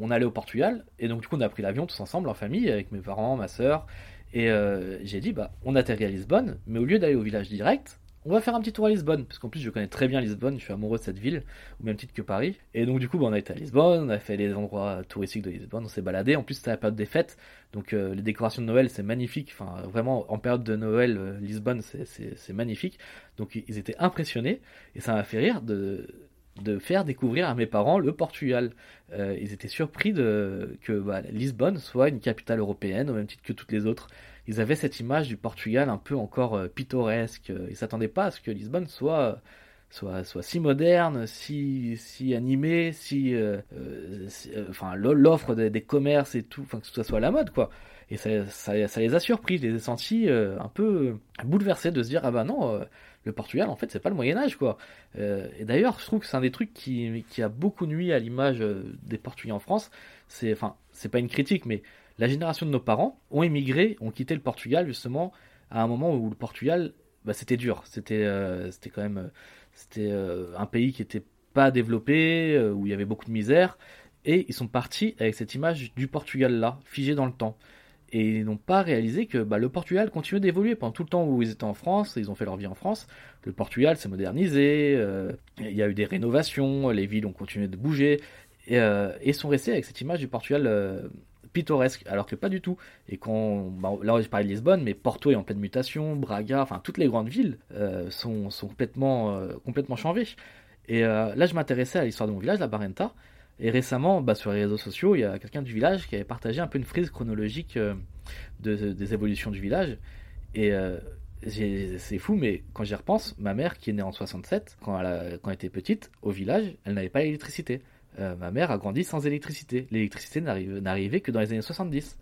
on allait au Portugal et donc du coup on a pris l'avion tous ensemble en famille avec mes parents, ma soeur et euh, j'ai dit bah on atterrit à Lisbonne mais au lieu d'aller au village direct on va faire un petit tour à Lisbonne parce qu'en plus je connais très bien Lisbonne je suis amoureux de cette ville au même titre que Paris. Et donc du coup bah, on a été à Lisbonne on a fait les endroits touristiques de Lisbonne on s'est baladé. En plus c'était la période des fêtes donc euh, les décorations de Noël c'est magnifique. Enfin vraiment en période de Noël Lisbonne c'est magnifique. Donc ils étaient impressionnés et ça m'a fait rire de de faire découvrir à mes parents le Portugal. Euh, ils étaient surpris de, que bah, Lisbonne soit une capitale européenne au même titre que toutes les autres. Ils avaient cette image du Portugal un peu encore euh, pittoresque. Ils s'attendaient pas à ce que Lisbonne soit soit, soit si moderne, si, si animé, si, enfin l'offre des, des, commerces et tout, enfin que ça soit à la mode quoi. Et ça, ça, ça les a surpris, je les ai sentis un peu bouleversés de se dire ah bah non le Portugal, en fait, c'est pas le Moyen Âge, quoi. Euh, et d'ailleurs, je trouve que c'est un des trucs qui, qui, a beaucoup nuit à l'image euh, des Portugais en France. C'est, enfin, c'est pas une critique, mais la génération de nos parents ont émigré, ont quitté le Portugal justement à un moment où le Portugal, bah, c'était dur. C'était, euh, c'était quand même, c'était un pays qui était pas développé, où il y avait beaucoup de misère, et ils sont partis avec cette image du Portugal là, figée dans le temps et ils n'ont pas réalisé que bah, le Portugal continue d'évoluer pendant tout le temps où ils étaient en France, ils ont fait leur vie en France. Le Portugal s'est modernisé, euh, il y a eu des rénovations, les villes ont continué de bouger et, euh, sont restés avec cette image du Portugal euh, pittoresque, alors que pas du tout. Et quand bah, là je parlais de Lisbonne, mais Porto est en pleine mutation, Braga, enfin toutes les grandes villes sont, sont, complètement complètement changées. Et là je m'intéressais à l'histoire de mon village, la Barenta. Et récemment, bah, sur les réseaux sociaux, il y a quelqu'un du village qui avait partagé un peu une frise chronologique euh, de, des évolutions du village. Et euh, c'est fou, mais quand j'y repense, ma mère, qui est née en 67, quand elle, quand elle était petite, au village, elle n'avait pas l'électricité. Euh, ma mère a grandi sans électricité. L'électricité n'arrivait que dans les années 70.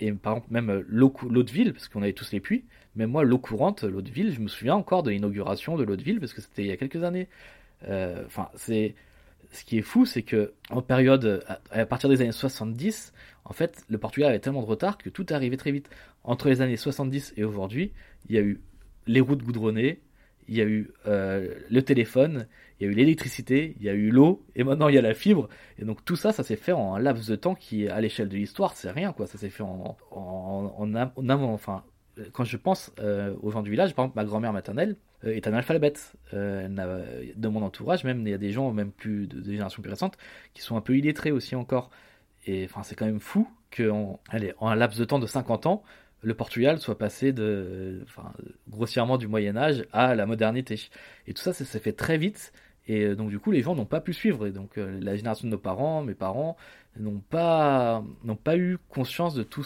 et par exemple, même l'eau de ville, parce qu'on avait tous les puits, même moi, l'eau courante, l'eau de ville, je me souviens encore de l'inauguration de l'eau de ville, parce que c'était il y a quelques années. Enfin, c'est ce qui est fou, c'est que en période, à, partir des années 70, en fait, le Portugal avait tellement de retard que tout est arrivé très vite. Entre les années 70 et aujourd'hui, il y a eu les routes goudronnées, il y a eu euh, le téléphone, il y a eu l'électricité, il y a eu l'eau, et maintenant il y a la fibre. Et donc tout ça, ça s'est fait en un laps de temps qui, à l'échelle de l'histoire, c'est rien, quoi. Ça s'est fait en, en, en, en, enfin, quand je pense euh, aux gens du village, par exemple, ma grand-mère maternelle est analphabète. Euh, de mon entourage, même, il y a des gens, même plus de, générations plus récentes, qui sont un peu illettrés aussi encore. Et enfin, c'est quand même fou qu'en en un laps de temps de 50 ans, le Portugal soit passé de, enfin, grossièrement du Moyen Âge à la modernité. Et tout ça, ça s'est fait très vite. Et donc du coup, les gens n'ont pas pu suivre. Et donc la génération de nos parents, mes parents, n'ont pas, pas eu conscience de tout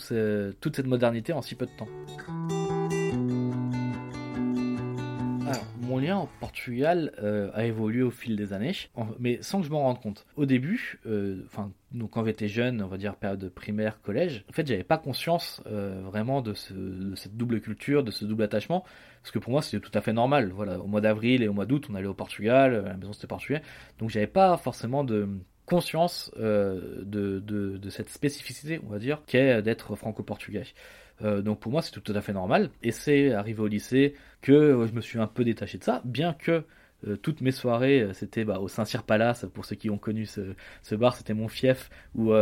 toute cette modernité en si peu de temps. Mon lien au Portugal euh, a évolué au fil des années, mais sans que je m'en rende compte. Au début, euh, enfin, donc quand j'étais jeune, on va dire période primaire, collège, en fait, j'avais pas conscience euh, vraiment de, cette double culture, de ce double attachement, parce que pour moi, c'était tout à fait normal. Voilà, au mois d'avril et au mois d'août, on allait au Portugal, la maison c'était portugais, donc j'avais pas forcément de conscience euh, de, de, cette spécificité, on va dire, qu'est d'être franco-portugais. Euh, donc pour moi, c'est tout à fait normal. Et c'est arrivé au lycée que je me suis un peu détaché de ça, bien que euh, toutes mes soirées, c'était bah, au Saint-Cyr Palace, pour ceux qui ont connu ce, ce bar, c'était mon fief, où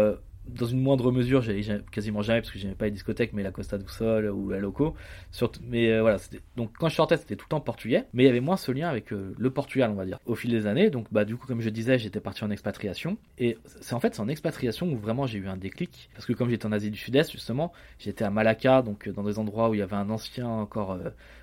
dans une moindre mesure, j'allais quasiment jamais parce que j'aimais pas les discothèques, mais la Costa do Sol ou la Loco. Surtout, mais euh, voilà, donc quand je sortais, c'était tout le temps portugais, mais il y avait moins ce lien avec euh, le Portugal, on va dire. Au fil des années, donc bah du coup, comme je disais, j'étais parti en expatriation, et c'est en fait c'est en expatriation où vraiment j'ai eu un déclic, parce que comme j'étais en Asie du Sud-Est justement, j'étais à Malacca, donc euh, dans des endroits où il y avait un ancien encore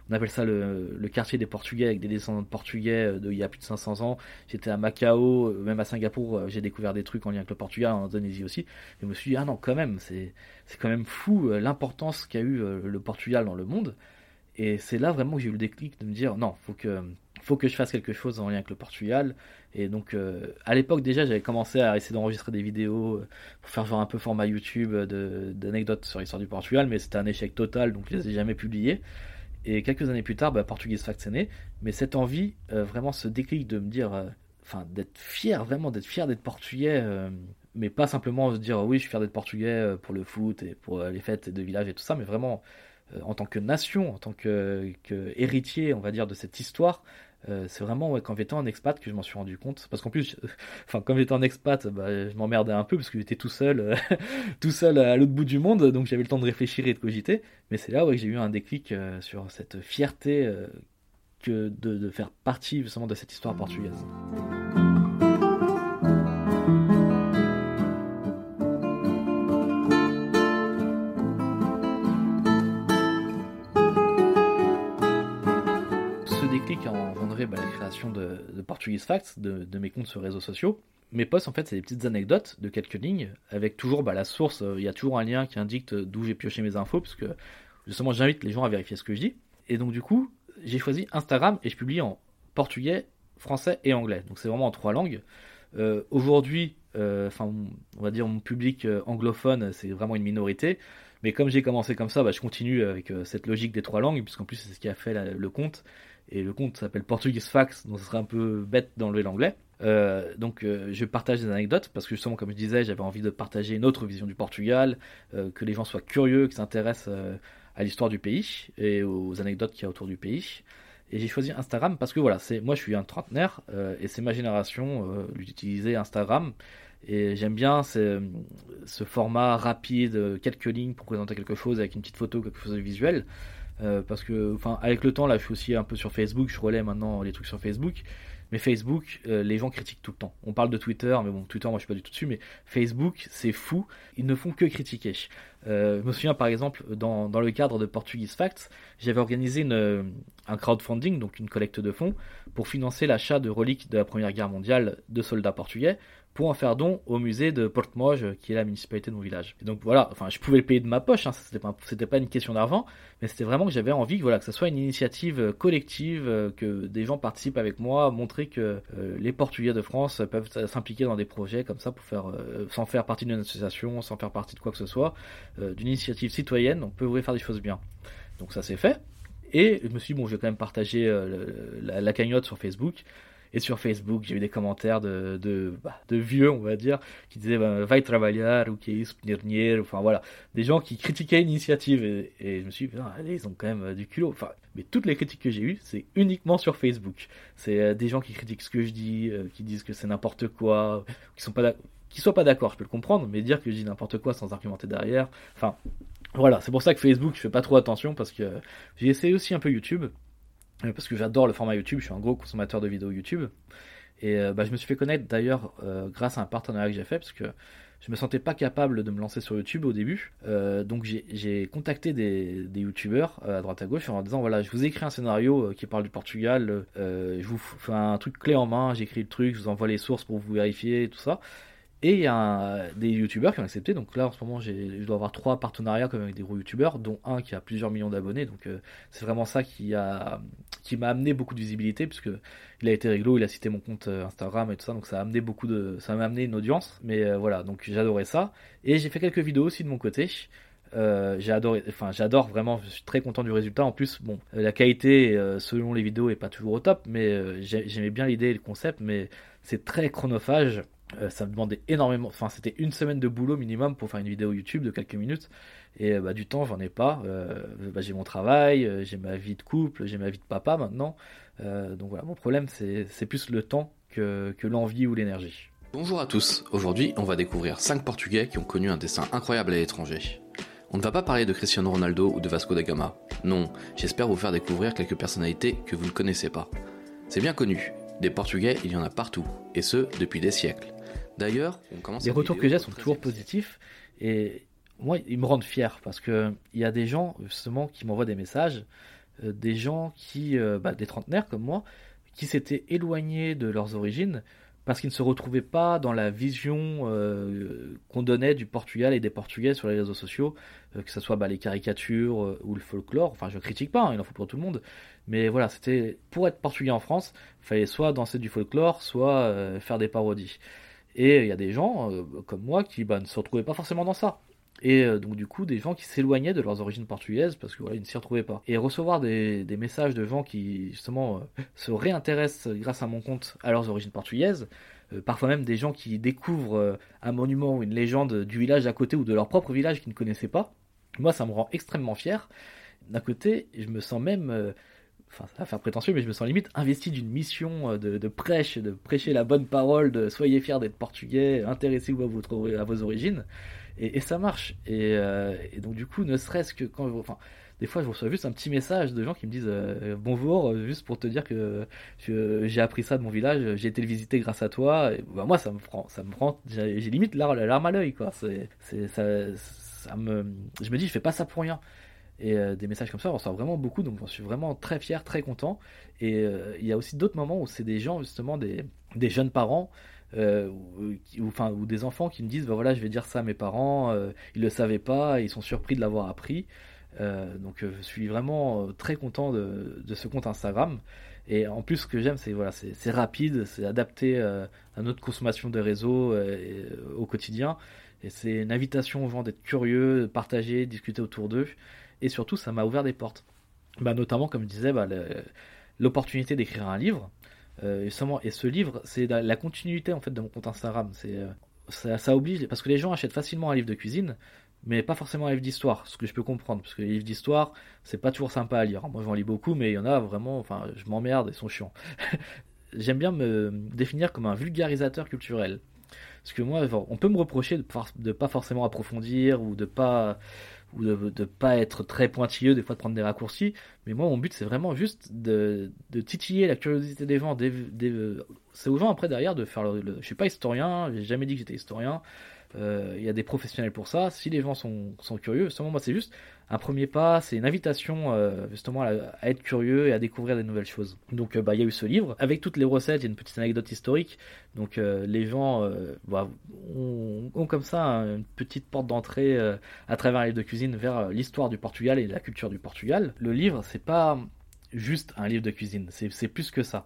on appelle ça le, quartier des Portugais avec des descendants de Portugais euh, de il y a plus de 500 ans. J'étais à Macao, euh, même à Singapour, euh, j'ai découvert des trucs en lien avec le Portugal, en Indonésie aussi. Et je me suis dit, ah non, quand même, c'est quand même fou l'importance qu'a eu le Portugal dans le monde. Et c'est là vraiment que j'ai eu le déclic de me dire, non, faut que, faut que je fasse quelque chose en lien avec le Portugal. Et donc, à l'époque déjà, j'avais commencé à essayer d'enregistrer des vidéos pour faire genre un peu format YouTube d'anecdotes sur l'histoire du Portugal, mais c'était un échec total, donc je les ai jamais publiés. Et quelques années plus tard, bah, Portuguese né. Mais cette envie, euh, vraiment ce déclic de me dire, euh, enfin, d'être fier, vraiment d'être fier d'être portugais, euh, mais pas simplement se dire, oui, je suis fier d'être portugais pour le foot et pour les fêtes de village et tout ça, mais vraiment en tant que nation, en tant que, que, héritier, on va dire, de cette histoire, euh, c'est vraiment quand j'étais en expat que je m'en suis rendu compte. Parce qu'en plus, enfin, comme j'étais en expat, bah, je m'emmerdais un peu parce que j'étais tout seul, euh, tout seul à l'autre bout du monde, donc j'avais le temps de réfléchir et de cogiter. Mais c'est là ouais, que j'ai eu un déclic euh, sur cette fierté que de, de, faire partie justement de cette histoire portugaise. Bah, la création de, de Portuguese Facts, de, mes comptes sur réseaux sociaux. Mes posts, en fait, c'est des petites anecdotes de quelques lignes, avec toujours bah, la source. Euh, il y a toujours un lien qui indique d'où j'ai pioché mes infos, parce que justement, j'invite les gens à vérifier ce que je dis. Et donc, du coup, j'ai choisi Instagram et je publie en portugais, français et anglais. Donc c'est vraiment en trois langues. Aujourd'hui, enfin, on va dire mon public anglophone, c'est vraiment une minorité. Mais comme j'ai commencé comme ça, bah, je continue avec cette logique des trois langues, puisqu'en plus c'est ce qui a fait le compte. Et le compte s'appelle Portuguese Facts, donc ce serait un peu bête d'enlever l'anglais. Euh, donc euh, je partage des anecdotes parce que justement comme je disais j'avais envie de partager une autre vision du Portugal, euh, que les gens soient curieux, qu'ils s'intéressent à l'histoire du pays et aux anecdotes qu'il y a autour du pays. Et j'ai choisi Instagram parce que voilà, moi je suis un trentenaire et c'est ma génération d'utiliser Instagram et j'aime bien ce, format rapide, quelques lignes pour présenter quelque chose avec une petite photo, quelque chose de visuel. Parce que, enfin, avec le temps, là, je suis aussi un peu sur Facebook, je relais maintenant les trucs sur Facebook. Mais Facebook, euh, les gens critiquent tout le temps. On parle de Twitter, mais bon, Twitter, moi je suis pas du tout dessus, mais Facebook, c'est fou. Ils ne font que critiquer. Euh, je me souviens par exemple, dans, dans le cadre de Portuguese Facts, j'avais organisé une, un crowdfunding, donc une collecte de fonds, pour financer l'achat de reliques de la Première Guerre mondiale de soldats portugais pour en faire don au musée de Porte-Moge, qui est la municipalité de mon village. Et donc voilà, enfin, je pouvais le payer de ma poche, hein, c'était pas, une question d'argent, mais c'était vraiment que j'avais envie, voilà, que ce soit une initiative collective, euh, que des gens participent avec moi, montrer que euh, les Portugais de France peuvent s'impliquer dans des projets comme ça pour faire, euh, sans faire partie d'une association, sans faire partie de quoi que ce soit, d'une initiative citoyenne, on peut faire des choses bien. Donc ça s'est fait. Et je me suis dit, bon, je vais quand même partager la, cagnotte sur Facebook. Et sur Facebook, j'ai eu des commentaires de, bah, vieux, on va dire, qui disaient bah, Vai trabalhar, ou qui est enfin voilà. Des gens qui critiquaient l'initiative. Et, et, je me suis dit, allez, ils ont quand même euh, du culot. Enfin, mais toutes les critiques que j'ai eues, c'est uniquement sur Facebook. C'est euh, des gens qui critiquent ce que je dis, euh, qui disent que c'est n'importe quoi, qui sont pas qui soient pas d'accord, je peux le comprendre, mais dire que je dis n'importe quoi sans argumenter derrière. Enfin, voilà, c'est pour ça que Facebook, je fais pas trop attention parce que j'ai essayé aussi un peu YouTube. Euh, parce que j'adore le format YouTube, je suis un gros consommateur de vidéos YouTube. Et euh, bah, je me suis fait connaître d'ailleurs euh, grâce à un partenariat que j'ai fait, parce que je me sentais pas capable de me lancer sur YouTube au début. donc j'ai contacté des, YouTubeurs à droite à gauche en disant voilà, je vous écris un scénario qui parle du Portugal, je vous fais un truc clé en main, j'écris le truc, je vous envoie les sources pour vous vérifier, tout ça. Et il y a des youtubeurs qui ont accepté. Donc là, en ce moment, je dois avoir trois partenariats comme avec des gros youtubeurs, dont un qui a plusieurs millions d'abonnés. Donc euh, c'est vraiment ça qui a qui m'a amené beaucoup de visibilité, puisque il a été réglo, il a cité mon compte euh, Instagram et tout ça. Donc ça a amené beaucoup de, ça m'a amené une audience. Mais euh, voilà, donc j'adorais ça. Et j'ai fait quelques vidéos aussi de mon côté. j'ai adoré, enfin j'adore vraiment, je suis très content du résultat. En plus, bon, la qualité selon les vidéos est pas toujours au top, mais j'aimais bien l'idée et le concept, mais c'est très chronophage. Euh, ça me demandait énormément, enfin c'était une semaine de boulot minimum pour faire une vidéo YouTube de quelques minutes et euh, bah, du temps j'en ai pas. Euh, bah, j'ai mon travail, j'ai ma vie de couple, j'ai ma vie de papa maintenant. donc voilà, mon problème c'est plus le temps que, que l'envie ou l'énergie. Bonjour à tous, aujourd'hui on va découvrir 5 Portugais qui ont connu un dessin incroyable à l'étranger. On ne va pas parler de Cristiano Ronaldo ou de Vasco da Gama. Non, j'espère vous faire découvrir quelques personnalités que vous ne connaissez pas. C'est bien connu, des Portugais il y en a partout, et ce depuis des siècles. D'ailleurs, Les retours que j'ai sont toujours positifs et moi, ils me rendent fier parce que il y a des gens justement qui m'envoient des messages, euh, des gens qui, euh, bah, des trentenaires comme moi, qui s'étaient éloignés de leurs origines parce qu'ils ne se retrouvaient pas dans la vision euh, qu'on donnait du Portugal et des Portugais sur les réseaux sociaux, que ce soit bah, les caricatures ou le folklore. Enfin, je critique pas, hein, il en faut pour tout le monde. Mais voilà, c'était pour être portugais en France, il fallait soit danser du folklore, soit faire des parodies. Et il y a des gens euh, comme moi qui bah, ne se retrouvaient pas forcément dans ça. Et euh, donc du coup, des gens qui s'éloignaient de leurs origines portugaises parce que voilà, ils ne s'y retrouvaient pas. Et recevoir des, messages de gens qui justement euh, se réintéressent grâce à mon compte à leurs origines portugaises, parfois même des gens qui découvrent un monument ou une légende du village à côté ou de leur propre village qu'ils ne connaissaient pas, moi ça me rend extrêmement fier. D'un côté, je me sens même enfin ça va faire prétentieux, mais je me sens limite investi d'une mission euh, de, prêche, de prêcher la bonne parole, de soyez fiers d'être portugais, intéressez-vous à, vos origines, et, ça marche. Euh, et, donc du coup, ne serait-ce que quand, des fois, je reçois juste un petit message de gens qui me disent euh, bonjour, juste pour te dire que j'ai appris ça de mon village, j'ai été le visiter grâce à toi. Et, bah, moi, ça me prend, ça me prend, j'ai limite la, larme à l'œil, quoi. C'est, ça me, je me dis, je fais pas ça pour rien. Et euh, des messages comme ça, on reçoit vraiment beaucoup, donc j'en suis vraiment très fier, très content. Et euh, il y a aussi d'autres moments où c'est des gens, justement, des, des jeunes parents, euh, ou, ou des enfants qui me disent, bah voilà, je vais dire ça à mes parents, ils le savaient pas, ils sont surpris de l'avoir appris. donc je suis vraiment très content de, de, ce compte Instagram. Et en plus, ce que j'aime, c'est voilà, c'est rapide, c'est adapté à notre consommation des réseaux au quotidien. Et c'est une invitation aux gens d'être curieux, de partager, de discuter autour d'eux. Et surtout, ça m'a ouvert des portes. Bah, notamment, comme je disais, bah, l'opportunité d'écrire un livre. Euh, et, ce livre, c'est la, continuité en fait de mon compte Instagram. C'est euh, ça, oblige parce que les gens achètent facilement un livre de cuisine, mais pas forcément un livre d'histoire. Ce que je peux comprendre, parce que les livres d'histoire, c'est pas toujours sympa à lire. Moi, j'en lis beaucoup, mais il y en a vraiment. Enfin, je m'emmerde, ils sont chiants. J'aime bien me définir comme un vulgarisateur culturel. Parce que moi, on peut me reprocher de ne pas forcément approfondir ou de pas ou de ne pas être très pointilleux, des fois de prendre des raccourcis. Mais moi, mon but, c'est vraiment juste de, titiller la curiosité des gens. c'est aux gens après derrière de faire le. je suis pas historien, j'ai jamais dit que j'étais historien. Euh, il y a des professionnels pour ça. Si les gens sont, sont curieux, moi, c'est juste un premier pas, c'est une invitation euh, justement à, être curieux et à découvrir des nouvelles choses. Donc, euh, bah, il y a eu ce livre avec toutes les recettes. Il y a une petite anecdote historique. Donc, les gens bah, ont, ont, comme ça une petite porte d'entrée à travers un livre de cuisine vers l'histoire du Portugal et la culture du Portugal. Le livre, c'est pas juste un livre de cuisine, c'est plus que ça.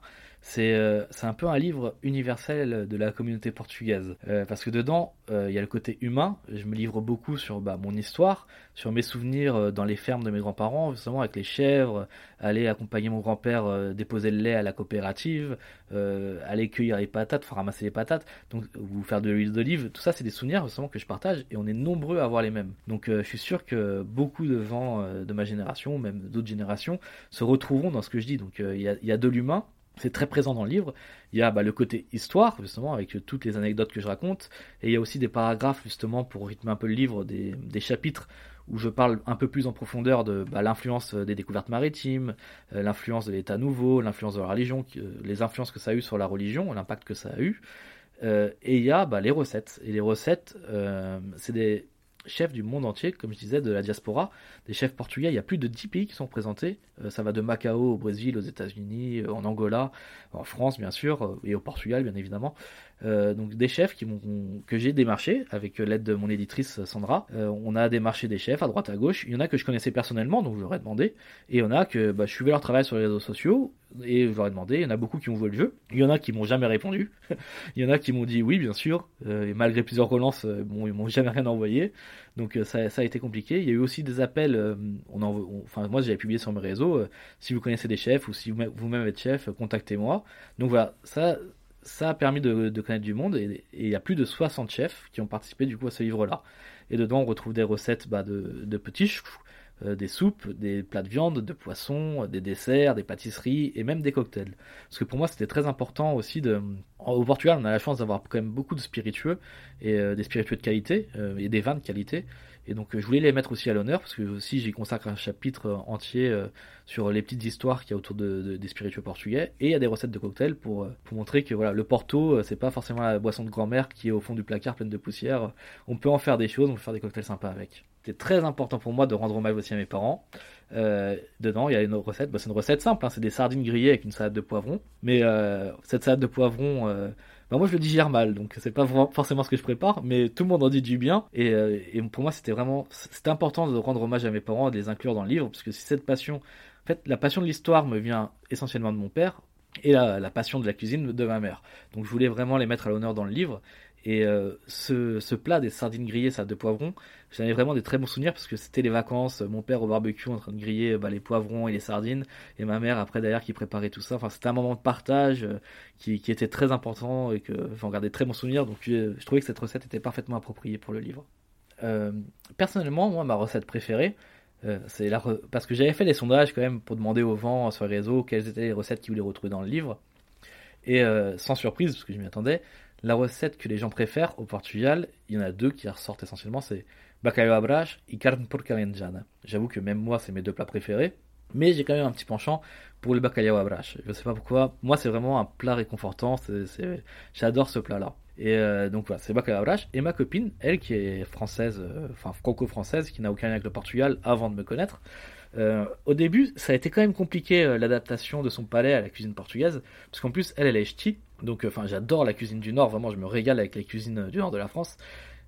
Euh, c'est un peu un livre universel de la communauté portugaise. Euh, parce que dedans, euh, il y a le côté humain. Je me livre beaucoup sur bah, mon histoire, sur mes souvenirs dans les fermes de mes grands-parents, justement avec les chèvres, aller accompagner mon grand-père déposer le lait à la coopérative, aller cueillir les patates, faire ramasser les patates, donc, ou faire de l'huile d'olive. Tout ça, c'est des souvenirs justement que je partage et on est nombreux à avoir les mêmes. Donc je suis sûr que beaucoup de gens de ma génération, même d'autres générations, se retrouveront dans ce que je dis. Donc il y, y a de l'humain c'est très présent dans le livre. Il y a bah, le côté histoire, justement, avec toutes les anecdotes que je raconte. Et il y a aussi des paragraphes, justement, pour rythmer un peu le livre, des, chapitres où je parle un peu plus en profondeur de bah, l'influence des découvertes maritimes, euh, l'influence de l'État nouveau, l'influence de la religion, euh, les influences que ça a eu sur la religion, l'impact que ça a eu. Euh, et il y a bah, les recettes. Et les recettes, c'est des chefs du monde entier, comme je disais, de la diaspora, des chefs portugais. Il y a plus de 10 pays qui sont présentés. Euh, ça va de Macao au Brésil, aux États-Unis, euh, en Angola, en France bien sûr, euh, et au Portugal bien évidemment. Donc des chefs que j'ai démarché avec l'aide de mon éditrice Sandra. on a démarché des chefs à droite à gauche. Il y en a que je connaissais personnellement, donc je leur ai demandé. Et il y en a que bah, je suivais leur travail sur les réseaux sociaux et je leur ai demandé. Il y en a beaucoup qui ont joué le jeu. Il y en a qui m'ont jamais répondu. il y en a qui m'ont dit oui, bien sûr. et malgré plusieurs relances, bon, ils m'ont jamais rien envoyé. Donc ça, a été compliqué. Il y a eu aussi des appels. enfin moi j'avais publié sur mes réseaux euh, si vous connaissez des chefs ou si vous-même êtes chef, contactez-moi. Donc voilà, ça, ça a permis de, connaître du monde et, il y a plus de 60 chefs qui ont participé du coup à ce livre-là. Et dedans, on retrouve des recettes bah, de, petits choux, euh, des soupes, des plats de viande, de poisson, des desserts, des pâtisseries et même des cocktails. Parce que pour moi, c'était très important aussi. Au Portugal, on a la chance d'avoir quand même beaucoup de spiritueux et euh, des spiritueux de qualité et des vins de qualité. Et donc je voulais les mettre aussi à l'honneur parce que aussi j'y consacre un chapitre entier euh, sur les petites histoires qu'il y a autour de, des spiritueux portugais et il y a des recettes de cocktails pour, euh, pour montrer que voilà le Porto euh, c'est pas forcément la boisson de grand-mère qui est au fond du placard pleine de poussière. On peut en faire des choses, on peut faire des cocktails sympas avec. C'était très important pour moi de rendre hommage aussi à mes parents. dedans, il y a une recette, bah, c'est une recette simple, hein, c'est des sardines grillées avec une salade de poivron. Mais cette salade de poivron, bah, moi je le digère mal, donc c'est pas forcément ce que je prépare, mais tout le monde en dit du bien. Et, euh, pour moi c'était vraiment, c'était important de rendre hommage à mes parents, de les inclure dans le livre, parce que cette passion, en fait la passion de l'histoire me vient essentiellement de mon père, et la, passion de la cuisine de ma mère. Donc je voulais vraiment les mettre à l'honneur dans le livre. Et euh, ce, plat des sardines grillées, ça de poivrons, j'en ai vraiment des très bons souvenirs parce que c'était les vacances, mon père au barbecue en train de griller bah, les poivrons et les sardines, et ma mère après derrière qui préparait tout ça. Enfin, c'était un moment de partage euh, qui, était très important et que j'en gardais très bons souvenirs. Donc je, je, trouvais que cette recette était parfaitement appropriée pour le livre. Euh, personnellement, moi, ma recette préférée, euh, c'est la parce que j'avais fait des sondages quand même pour demander aux gens sur les réseaux quelles étaient les recettes qu'ils voulaient retrouver dans le livre. Et sans surprise, parce que je m'y attendais, la recette que les gens préfèrent au Portugal, il y en a deux qui ressortent essentiellement, c'est bacalhau à et carne porca J'avoue que même moi, c'est mes deux plats préférés, mais j'ai quand même un petit penchant pour le bacalhau à brache. Je sais pas pourquoi, moi c'est vraiment un plat réconfortant, j'adore ce plat-là. Et euh, donc voilà, c'est bacalhau à. Et ma copine, elle qui est française, euh, enfin franco-française, qui n'a aucun lien avec le Portugal avant de me connaître, euh, au début, ça a été quand même compliqué l'adaptation de son palais à la cuisine portugaise, parce qu'en plus, elle, elle est ch'ti, donc euh, enfin, j'adore la cuisine du Nord, vraiment, je me régale avec les cuisines du Nord de la France.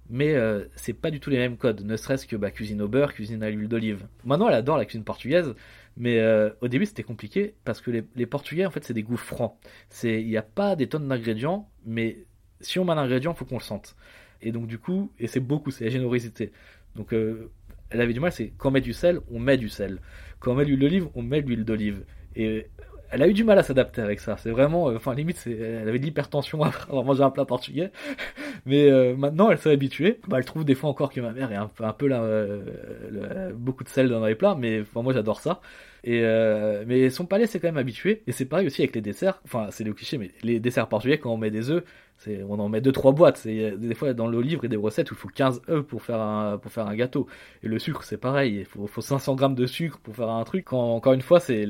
mais euh, c'est pas du tout les mêmes codes, ne serait-ce que bah, cuisine au beurre, cuisine à l'huile d'olive. Maintenant, elle adore la cuisine portugaise, mais euh, au début c'était compliqué parce que les, Portugais, en fait, c'est des goûts francs. Il n'y a pas des tonnes d'ingrédients, mais si on met un ingrédient, faut qu'on le sente. Et donc, du coup, et c'est beaucoup, c'est la générosité. Donc, euh, elle avait du mal, c'est quand on met du sel, on met du sel. Quand on met l'huile d'olive, on met l'huile d'olive. Et elle a eu du mal à s'adapter avec ça. C'est vraiment, euh, enfin limite, elle avait de l'hypertension après avoir mangé un plat portugais. Mais euh, maintenant, elle s'est habituée. Bah, elle trouve des fois encore que ma mère est un, un peu euh, beaucoup de sel dans les plats, mais moi j'adore ça. Mais son palais s'est quand même habitué. Et c'est pareil aussi avec les desserts. Enfin, c'est le cliché, mais les desserts portugais, quand on met des œufs, on en met 2-3 boîtes. C'est, des fois, dans le livre, il y a des recettes où il faut 15 œufs pour faire un, pour faire un gâteau. Et le sucre, c'est pareil. Il faut, faut 500 grammes de sucre pour faire un truc. encore une fois, c'est,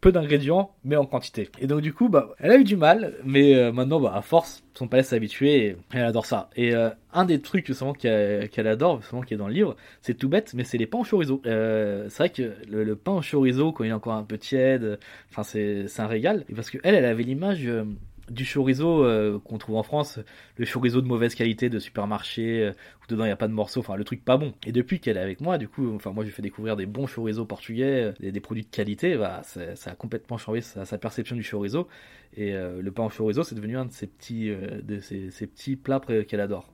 peu d'ingrédients, mais en quantité. Et donc, du coup, bah, elle a eu du mal, mais euh, maintenant, bah, à force, son palais s'est habitué et elle adore ça. Et euh, un des trucs justement qu'elle, adore, justement qui est dans le livre, c'est tout bête, mais c'est les pains au chorizo. Euh, c'est vrai que le, pain au chorizo, quand il est encore un peu tiède, enfin c'est, c'est un régal. Parce que elle, elle avait l'image du chorizo euh, qu'on trouve en France, le chorizo de mauvaise qualité de supermarché, euh, où dedans il n'y a pas de morceaux, enfin le truc pas bon. Et depuis qu'elle est avec moi, du coup, enfin moi je lui fais découvrir des bons chorizo portugais, euh, des, produits de qualité, bah, ça, a complètement changé sa, perception du chorizo. Et le pain au chorizo, c'est devenu un de ses petits, de ses petits plats qu'elle adore.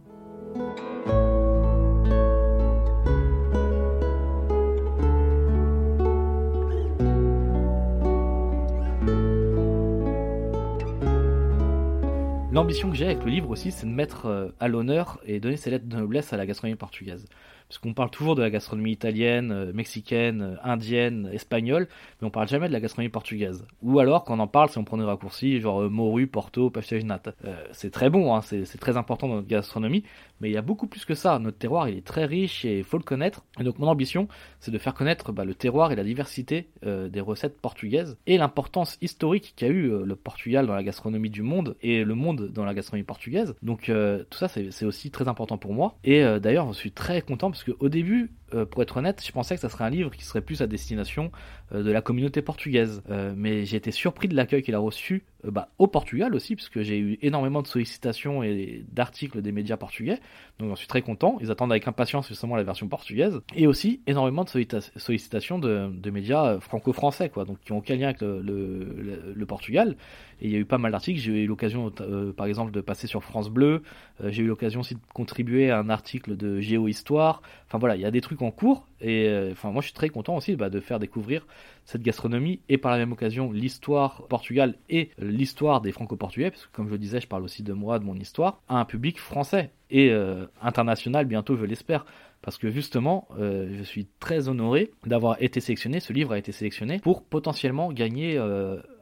L'ambition que j'ai avec le livre aussi, c'est de mettre euh, à l'honneur et donner ses lettres de noblesse à la gastronomie portugaise parce qu'on parle toujours de la gastronomie italienne, euh, mexicaine, euh, indienne, espagnole, mais on parle jamais de la gastronomie portugaise. Ou alors, quand on en parle, si on prend des raccourcis, genre morue, porto, pastel nata. c'est très bon, hein, c'est très important dans notre gastronomie, mais il y a beaucoup plus que ça. Notre terroir, il est très riche et il faut le connaître. Et donc, mon ambition, c'est de faire connaître bah, le terroir et la diversité des recettes portugaises et l'importance historique qu'a eu le Portugal dans la gastronomie du monde et le monde dans la gastronomie portugaise. Donc, tout ça, c'est aussi très important pour moi. Et d'ailleurs, je suis très content parce qu'au début, euh, pour être honnête, je pensais que ça serait un livre qui serait plus à destination euh, de la communauté portugaise. Euh, mais j'ai été surpris de l'accueil qu'il a reçu bah, au Portugal aussi, puisque j'ai eu énormément de sollicitations et d'articles des médias portugais. Donc j'en suis très content. Ils attendent avec impatience justement la version portugaise. Et aussi énormément de sollicitations de, médias franco-français, quoi, donc qui ont aucun lien avec le, Portugal. Et il y a eu pas mal d'articles. J'ai eu l'occasion, par exemple, de passer sur France Bleu. j'ai eu l'occasion aussi de contribuer à un article de Géohistoire. Enfin voilà, il y a des trucs en cours. Et euh, enfin, moi, je suis très content aussi bah, de faire découvrir cette gastronomie et par la même occasion l'histoire Portugal et l'histoire des Franco-Portugais, parce que comme je le disais, je parle aussi de moi, de mon histoire, à un public français et euh, international bientôt, je l'espère. Parce que justement, euh, je suis très honoré d'avoir été sélectionné, ce livre a été sélectionné pour potentiellement gagner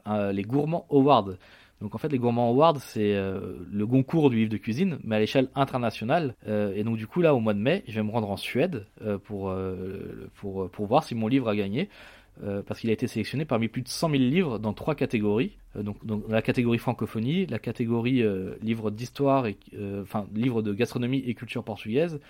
les Gourmands Awards. Donc en fait, les Gourmands Awards, c'est euh, le concours du livre de cuisine, mais à l'échelle internationale. Euh, et donc du coup, là, au mois de mai, je vais me rendre en Suède euh, pour, voir si mon livre a gagné. parce qu'il a été sélectionné parmi plus de 100 000 livres dans trois catégories. donc, donc la catégorie francophonie, la catégorie livre d'histoire, et, enfin livre de gastronomie et culture portugaise,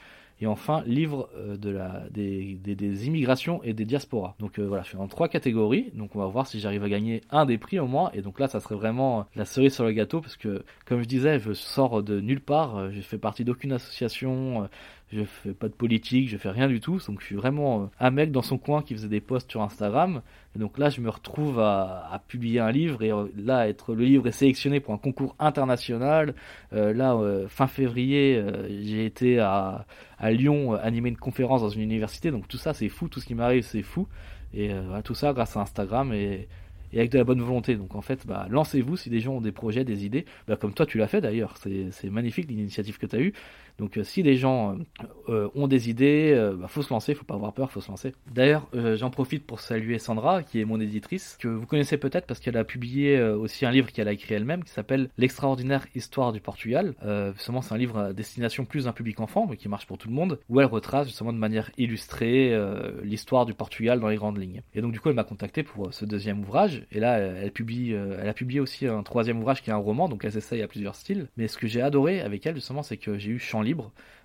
et enfin, livre euh, de la, des, des, immigrations et des diasporas. Donc euh, voilà, je suis dans trois catégories. Donc on va voir si j'arrive à gagner un des prix au moins. Et donc là, ça serait vraiment la cerise sur le gâteau parce que, comme je disais, je sors de nulle part. Euh, je fais partie d'aucune association je fais pas de politique, je fais rien du tout. Donc je suis vraiment euh, un mec dans son coin qui faisait des posts sur Instagram. Et donc là, je me retrouve à, publier un livre et euh, là, être le livre est sélectionné pour un concours international. Euh, là, fin février, j'ai été à, à Lyon animer une conférence dans une université. Donc tout ça, c'est fou. Tout ce qui m'arrive, c'est fou. Et tout ça grâce à Instagram et et avec de la bonne volonté. Donc en fait, bah, lancez-vous si des gens ont des projets, des idées, bah, comme toi tu l'as fait d'ailleurs. C'est magnifique l'initiative que tu as eue. Donc euh, si les gens euh, euh, ont des idées, bah, faut se lancer, faut pas avoir peur, faut se lancer. D'ailleurs, j'en profite pour saluer Sandra, qui est mon éditrice, que vous connaissez peut-être parce qu'elle a publié aussi un livre qu'elle a écrit elle-même, qui s'appelle L'extraordinaire histoire du Portugal. justement, c'est un livre à destination plus d'un public enfant, mais qui marche pour tout le monde, où elle retrace justement de manière illustrée l'histoire du Portugal dans les grandes lignes. Et donc du coup, elle m'a contacté pour ce deuxième ouvrage, et là, elle publie, elle a publié aussi un troisième ouvrage qui est un roman, donc elle s'essaye à plusieurs styles. Mais ce que j'ai adoré avec elle justement, c'est que j'ai eu champ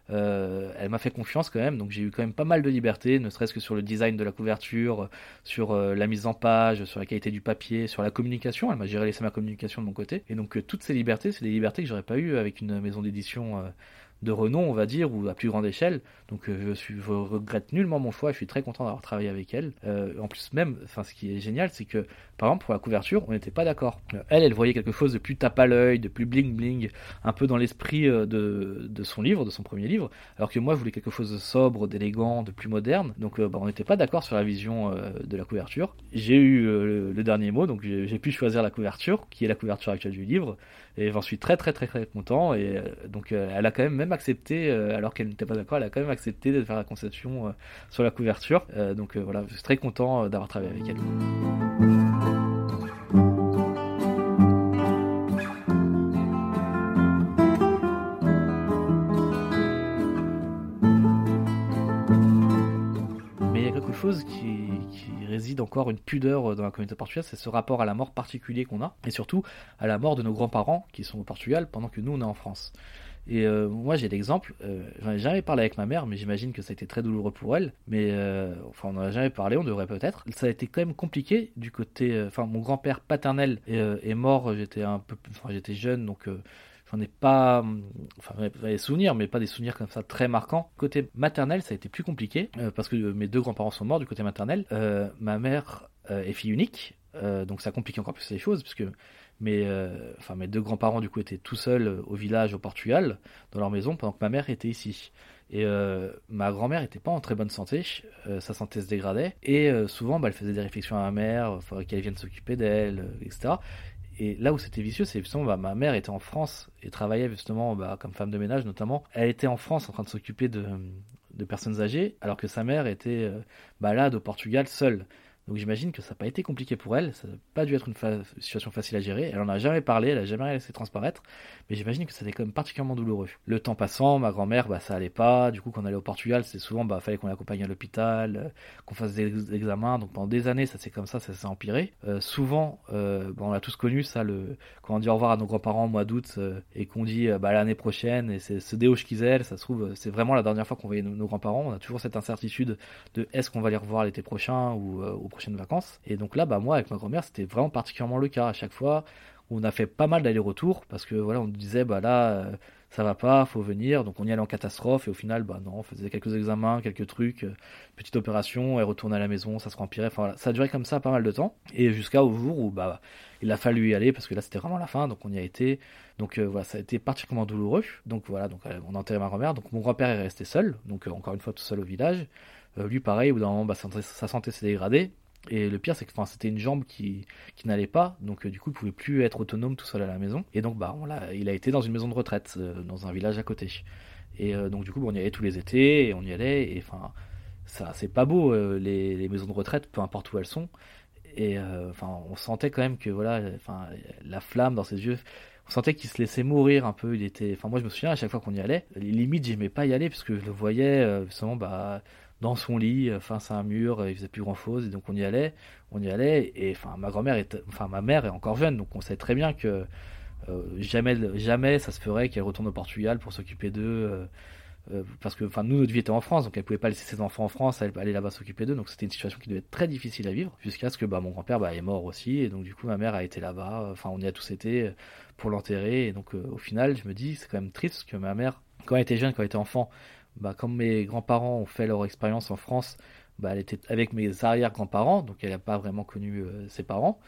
Euh, elle m'a fait confiance quand même, donc j'ai eu quand même pas mal de liberté, ne serait-ce que sur le design de la couverture, sur euh, la mise en page, sur la qualité du papier, sur la communication. Elle m'a géré laissé ma communication de mon côté. Et donc euh, toutes ces libertés, c'est des libertés que j'aurais pas eu avec une maison d'édition de renom, on va dire, ou à plus grande échelle. Donc euh, je, regrette nullement mon choix, je suis très content d'avoir travaillé avec elle. Euh, en plus même, ce qui est génial, c'est que par exemple pour la couverture, on n'était pas d'accord. Euh, elle, elle voyait quelque chose de plus tape à l'œil, de plus bling bling, un peu dans l'esprit de, de, son livre, de son premier livre, alors que moi je voulais quelque chose de sobre, d'élégant, de plus moderne. Donc bah, on n'était pas d'accord sur la vision de la couverture. J'ai eu le, le, dernier mot, donc j'ai pu choisir la couverture, qui est la couverture actuelle du livre, et j'en suis très très très très content. Et donc elle a quand même même accepté, alors qu'elle n'était pas d'accord, elle a quand même accepté de faire la concession euh, sur la couverture. Euh, donc euh, voilà, je suis très content d'avoir travaillé avec elle. Mais il y a quelque chose qui, qui, réside encore une pudeur dans la communauté portugaise, c'est ce rapport à la mort particulier qu'on a, et surtout à la mort de nos grands-parents qui sont au Portugal pendant que nous on est en France. Et euh, moi, j'ai l'exemple, euh, j'en ai jamais parlé avec ma mère, mais j'imagine que ça a été très douloureux pour elle. Mais euh, enfin, on n'en a jamais parlé, on devrait peut-être. Ça a été quand même compliqué du côté. Enfin, mon grand-père paternel est, mort, j'étais un peu. J'étais jeune, donc j'en ai pas. Enfin, des souvenirs, mais pas des souvenirs comme ça très marquants. Côté maternel, ça a été plus compliqué, parce que mes deux grands-parents sont morts du côté maternel. ma mère est fille unique, donc ça complique encore plus les choses, parce que mes, euh, enfin, mes deux grands-parents du coup étaient tout seuls euh, au village au Portugal, dans leur maison, pendant que ma mère était ici. Et euh, ma grand-mère était pas en très bonne santé, sa santé se dégradait, et souvent bah, elle faisait des réflexions à ma mère, il faudrait qu'elle vienne s'occuper d'elle, etc. Et là où c'était vicieux, c'est justement bah, ma mère était en France et travaillait justement bah, comme femme de ménage notamment. Elle était en France en train de s'occuper de, de, personnes âgées, alors que sa mère était balade au Portugal seule. Donc j'imagine que ça n'a pas été compliqué pour elle, ça n'a pas dû être une situation facile à gérer. Elle en a jamais parlé, elle n'a jamais laissé transparaître, mais j'imagine que c'était quand même particulièrement douloureux. Le temps passant, ma grand-mère, bah, ça allait pas. Du coup, quand on allait au Portugal, c'était souvent, bah, fallait qu'on l'accompagne à l'hôpital, euh, qu'on fasse des examens. Donc pendant des années, ça s'est comme ça, ça s'est empiré. Euh, souvent, euh, on a tous connu ça, le, quand on dit au revoir à nos grands-parents au mois d'août et qu'on dit bah, l'année prochaine, et c'est ce déo qu'ils ça se trouve, c'est vraiment la dernière fois qu'on voyait nos, grands-parents. On a toujours cette incertitude de est-ce qu'on va les revoir l'été prochain ou au vacances. Et donc là, bah, moi, avec ma grand-mère, c'était vraiment particulièrement le cas. À chaque fois, on a fait pas mal d'allers-retours parce que voilà, on disait, bah là, euh, ça va pas, faut venir. Donc on y allait en catastrophe et au final, bah non, on faisait quelques examens, quelques trucs, euh, petite opération et retourner à la maison, ça se rempirait. Enfin voilà, ça a duré comme ça pas mal de temps et jusqu'à au jour où bah il a fallu y aller parce que là c'était vraiment la fin, donc on y a été. Donc euh, voilà, ça a été particulièrement douloureux. Donc voilà, donc on a enterré ma grand-mère. Donc mon grand-père est resté seul, donc encore une fois tout seul au village. lui pareil, au bout d'un moment, bah, sa santé s'est dégradée et le pire, c'est que c'était une jambe qui, qui n'allait pas, donc euh, du coup, il pouvait plus être autonome tout seul à la maison. Et donc, bah, on il a été dans une maison de retraite, euh, dans un village à côté. Et euh, donc, du coup, on y allait tous les étés, et on y allait, et enfin, ça, c'est pas beau, les, maisons de retraite, peu importe où elles sont. Et enfin, on sentait quand même que, voilà, la flamme dans ses yeux, on sentait qu'il se laissait mourir un peu. Il était, enfin, moi, je me souviens à chaque fois qu'on y allait, limite, j'aimais pas y aller, parce que je le voyais, justement, bah, dans son lit euh, face à un mur, euh, il faisait plus grand chose, et donc on y allait, on y allait, et enfin ma grand-mère est, enfin ma mère est encore jeune, donc on sait très bien que euh, jamais, jamais ça se ferait qu'elle retourne au Portugal pour s'occuper d'eux, parce que enfin nous notre vie était en France, donc elle pouvait pas laisser ses enfants en France, elle aller là-bas s'occuper d'eux, donc c'était une situation qui devait être très difficile à vivre, jusqu'à ce que bah mon grand-père bah, est mort aussi, et donc du coup ma mère a été là-bas, enfin on y a tous été pour l'enterrer, et donc au final je me dis c'est quand même triste que ma mère quand elle était jeune, quand elle était enfant, bah, comme mes grands-parents ont fait leur expérience en France, bah, elle était avec mes arrière-grands-parents, donc elle n'a pas vraiment connu euh, ses parents.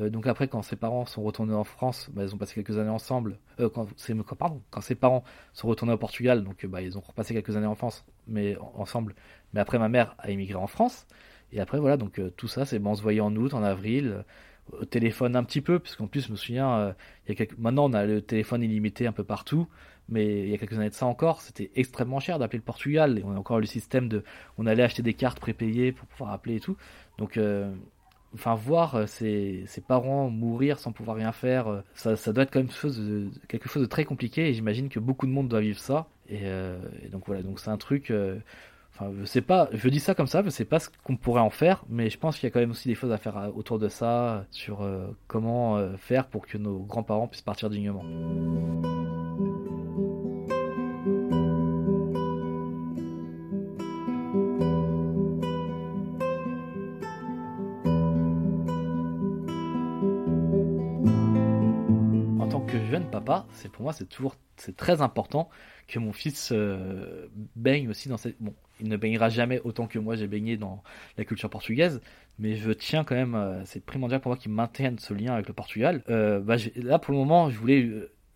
Euh, donc après, quand ses parents sont retournés en France, bah, ils ont passé quelques années ensemble. Euh, quand, ses parents sont retournés au Portugal, donc bah, ils ont repassé quelques années en France, mais ensemble. Mais après, ma mère a immigré en France. Et après, voilà, donc tout ça, c'est bon, on se voyait en août, en avril, au téléphone un petit peu, puisqu'en plus, je me souviens, il y a maintenant, on a le téléphone illimité un peu partout mais il y a quelques années de ça encore, c'était extrêmement cher d'appeler le Portugal. Et on a encore le système de, on allait acheter des cartes prépayées pour pouvoir appeler et tout. Donc, euh, enfin, voir euh, ses, ses, parents mourir sans pouvoir rien faire, euh, ça, ça, doit être quand même quelque chose de, quelque chose de très compliqué. Et j'imagine que beaucoup de monde doit vivre ça. Et, et donc voilà, donc c'est un truc. Enfin, je sais pas, je dis ça comme ça, je sais pas ce qu'on pourrait en faire, mais je pense qu'il y a quand même aussi des choses à faire autour de ça, sur comment faire pour que nos grands-parents puissent partir dignement. jeune papa, c'est pour moi c'est toujours c'est très important que mon fils euh, baigne aussi dans cette. Il ne baignera jamais autant que moi j'ai baigné dans la culture portugaise, mais je tiens quand même, euh, c'est primordial pour moi qu'il maintienne ce lien avec le Portugal. Euh, bah, là, pour le moment, je voulais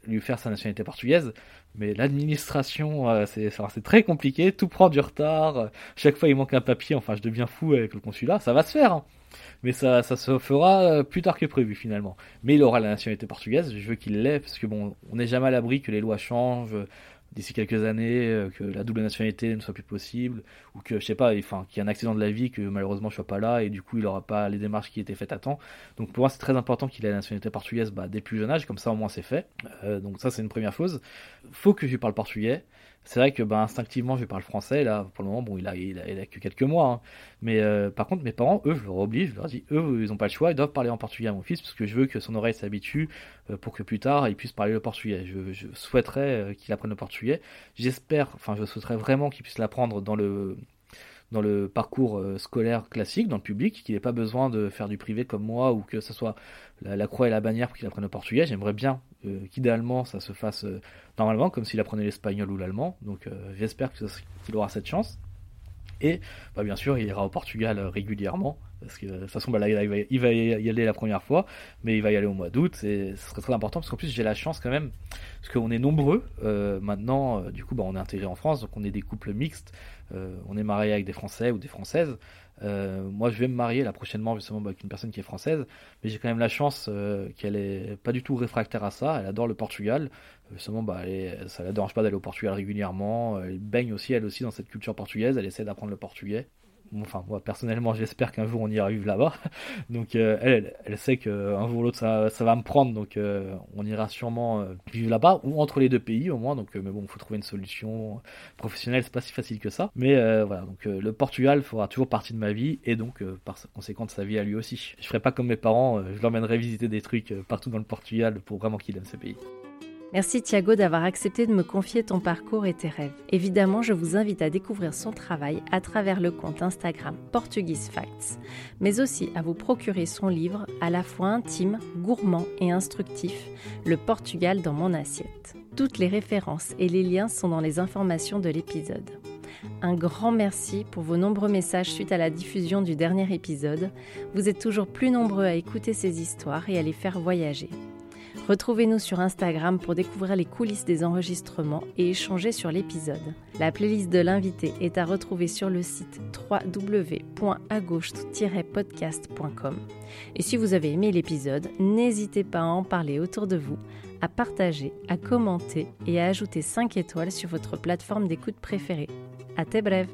lui faire sa nationalité portugaise, mais l'administration, c'est très compliqué, tout prend du retard, chaque fois il manque un papier, enfin je deviens fou avec le consulat, ça va se faire, hein. mais ça, ça se fera plus tard que prévu finalement. Mais il aura la nationalité portugaise, je veux qu'il l'ait, parce que bon, on n'est jamais à l'abri que les lois changent, d'ici quelques années euh, que la double nationalité ne soit plus possible ou que je sais pas enfin qu'il y ait un accident de la vie que malheureusement je sois pas là et du coup il aura pas les démarches qui étaient faites à temps. Donc pour moi c'est très important qu'il ait la nationalité portugaise bah, dès plus jeune âge comme ça au moins c'est fait. Euh, donc ça c'est une première chose. Faut que je parle portugais c'est vrai que bah, instinctivement je parle français là pour le moment bon il a il a, que quelques mois hein. mais euh, par contre mes parents eux je leur oblige je leur dis eux ils ont pas le choix ils doivent parler en portugais à mon fils parce que je veux que son oreille s'habitue euh, pour que plus tard il puisse parler le portugais je, souhaiterais euh, qu'il apprenne le portugais j'espère enfin je souhaiterais vraiment qu'il puisse l'apprendre dans le dans le parcours scolaire classique, dans le public, qu'il n'ait pas besoin de faire du privé comme moi, ou que ce soit la, croix et la bannière pour qu'il apprenne le portugais. J'aimerais bien qu'idéalement ça se fasse euh, normalement, comme s'il apprenait l'espagnol ou l'allemand. Donc euh, j'espère qu'il aura cette chance. Et bah, bien sûr, il ira au Portugal régulièrement. Parce que de toute façon, bah, il, va, y aller la première fois, mais il va y aller au mois d'août. Et ce serait très important parce qu'en plus, j'ai la chance quand même, parce qu'on est nombreux maintenant. du coup, bah, on est intégré en France, donc on est des couples mixtes. on est marié avec des Français ou des Françaises. Euh, moi, je vais me marier là prochainement justement avec une personne qui est française, mais j'ai quand même la chance euh, qu'elle est pas du tout réfractaire à ça. Elle adore le Portugal. Euh, justement, bah, elle ça la dérange pas d'aller au Portugal régulièrement. Elle baigne aussi elle aussi dans cette culture portugaise. Elle essaie d'apprendre le portugais enfin moi personnellement j'espère qu'un jour on y arrive là-bas. Donc euh, elle, elle sait qu'un jour ou l'autre ça, ça, va me prendre. Donc euh, on ira sûrement euh, vivre là-bas ou entre les deux pays au moins. Donc mais bon faut trouver une solution professionnelle. C'est pas si facile que ça. Mais voilà. Donc le Portugal fera toujours partie de ma vie. Et donc par conséquent de sa vie à lui aussi. Je ferai pas comme mes parents je l'emmènerai visiter des trucs partout dans le Portugal pour vraiment qu'il aime ce pays Merci Thiago d'avoir accepté de me confier ton parcours et tes rêves. Évidemment, je vous invite à découvrir son travail à travers le compte Instagram Portuguese Facts, mais aussi à vous procurer son livre à la fois intime, gourmand et instructif, Le Portugal dans mon assiette. Toutes les références et les liens sont dans les informations de l'épisode. Un grand merci pour vos nombreux messages suite à la diffusion du dernier épisode. Vous êtes toujours plus nombreux à écouter ces histoires et à les faire voyager. Retrouvez-nous sur Instagram pour découvrir les coulisses des enregistrements et échanger sur l'épisode. La playlist de l'invité est à retrouver sur le site www.agauche-podcast.com. Et si vous avez aimé l'épisode, n'hésitez pas à en parler autour de vous, à partager, à commenter et à ajouter 5 étoiles sur votre plateforme d'écoute préférée. À très bref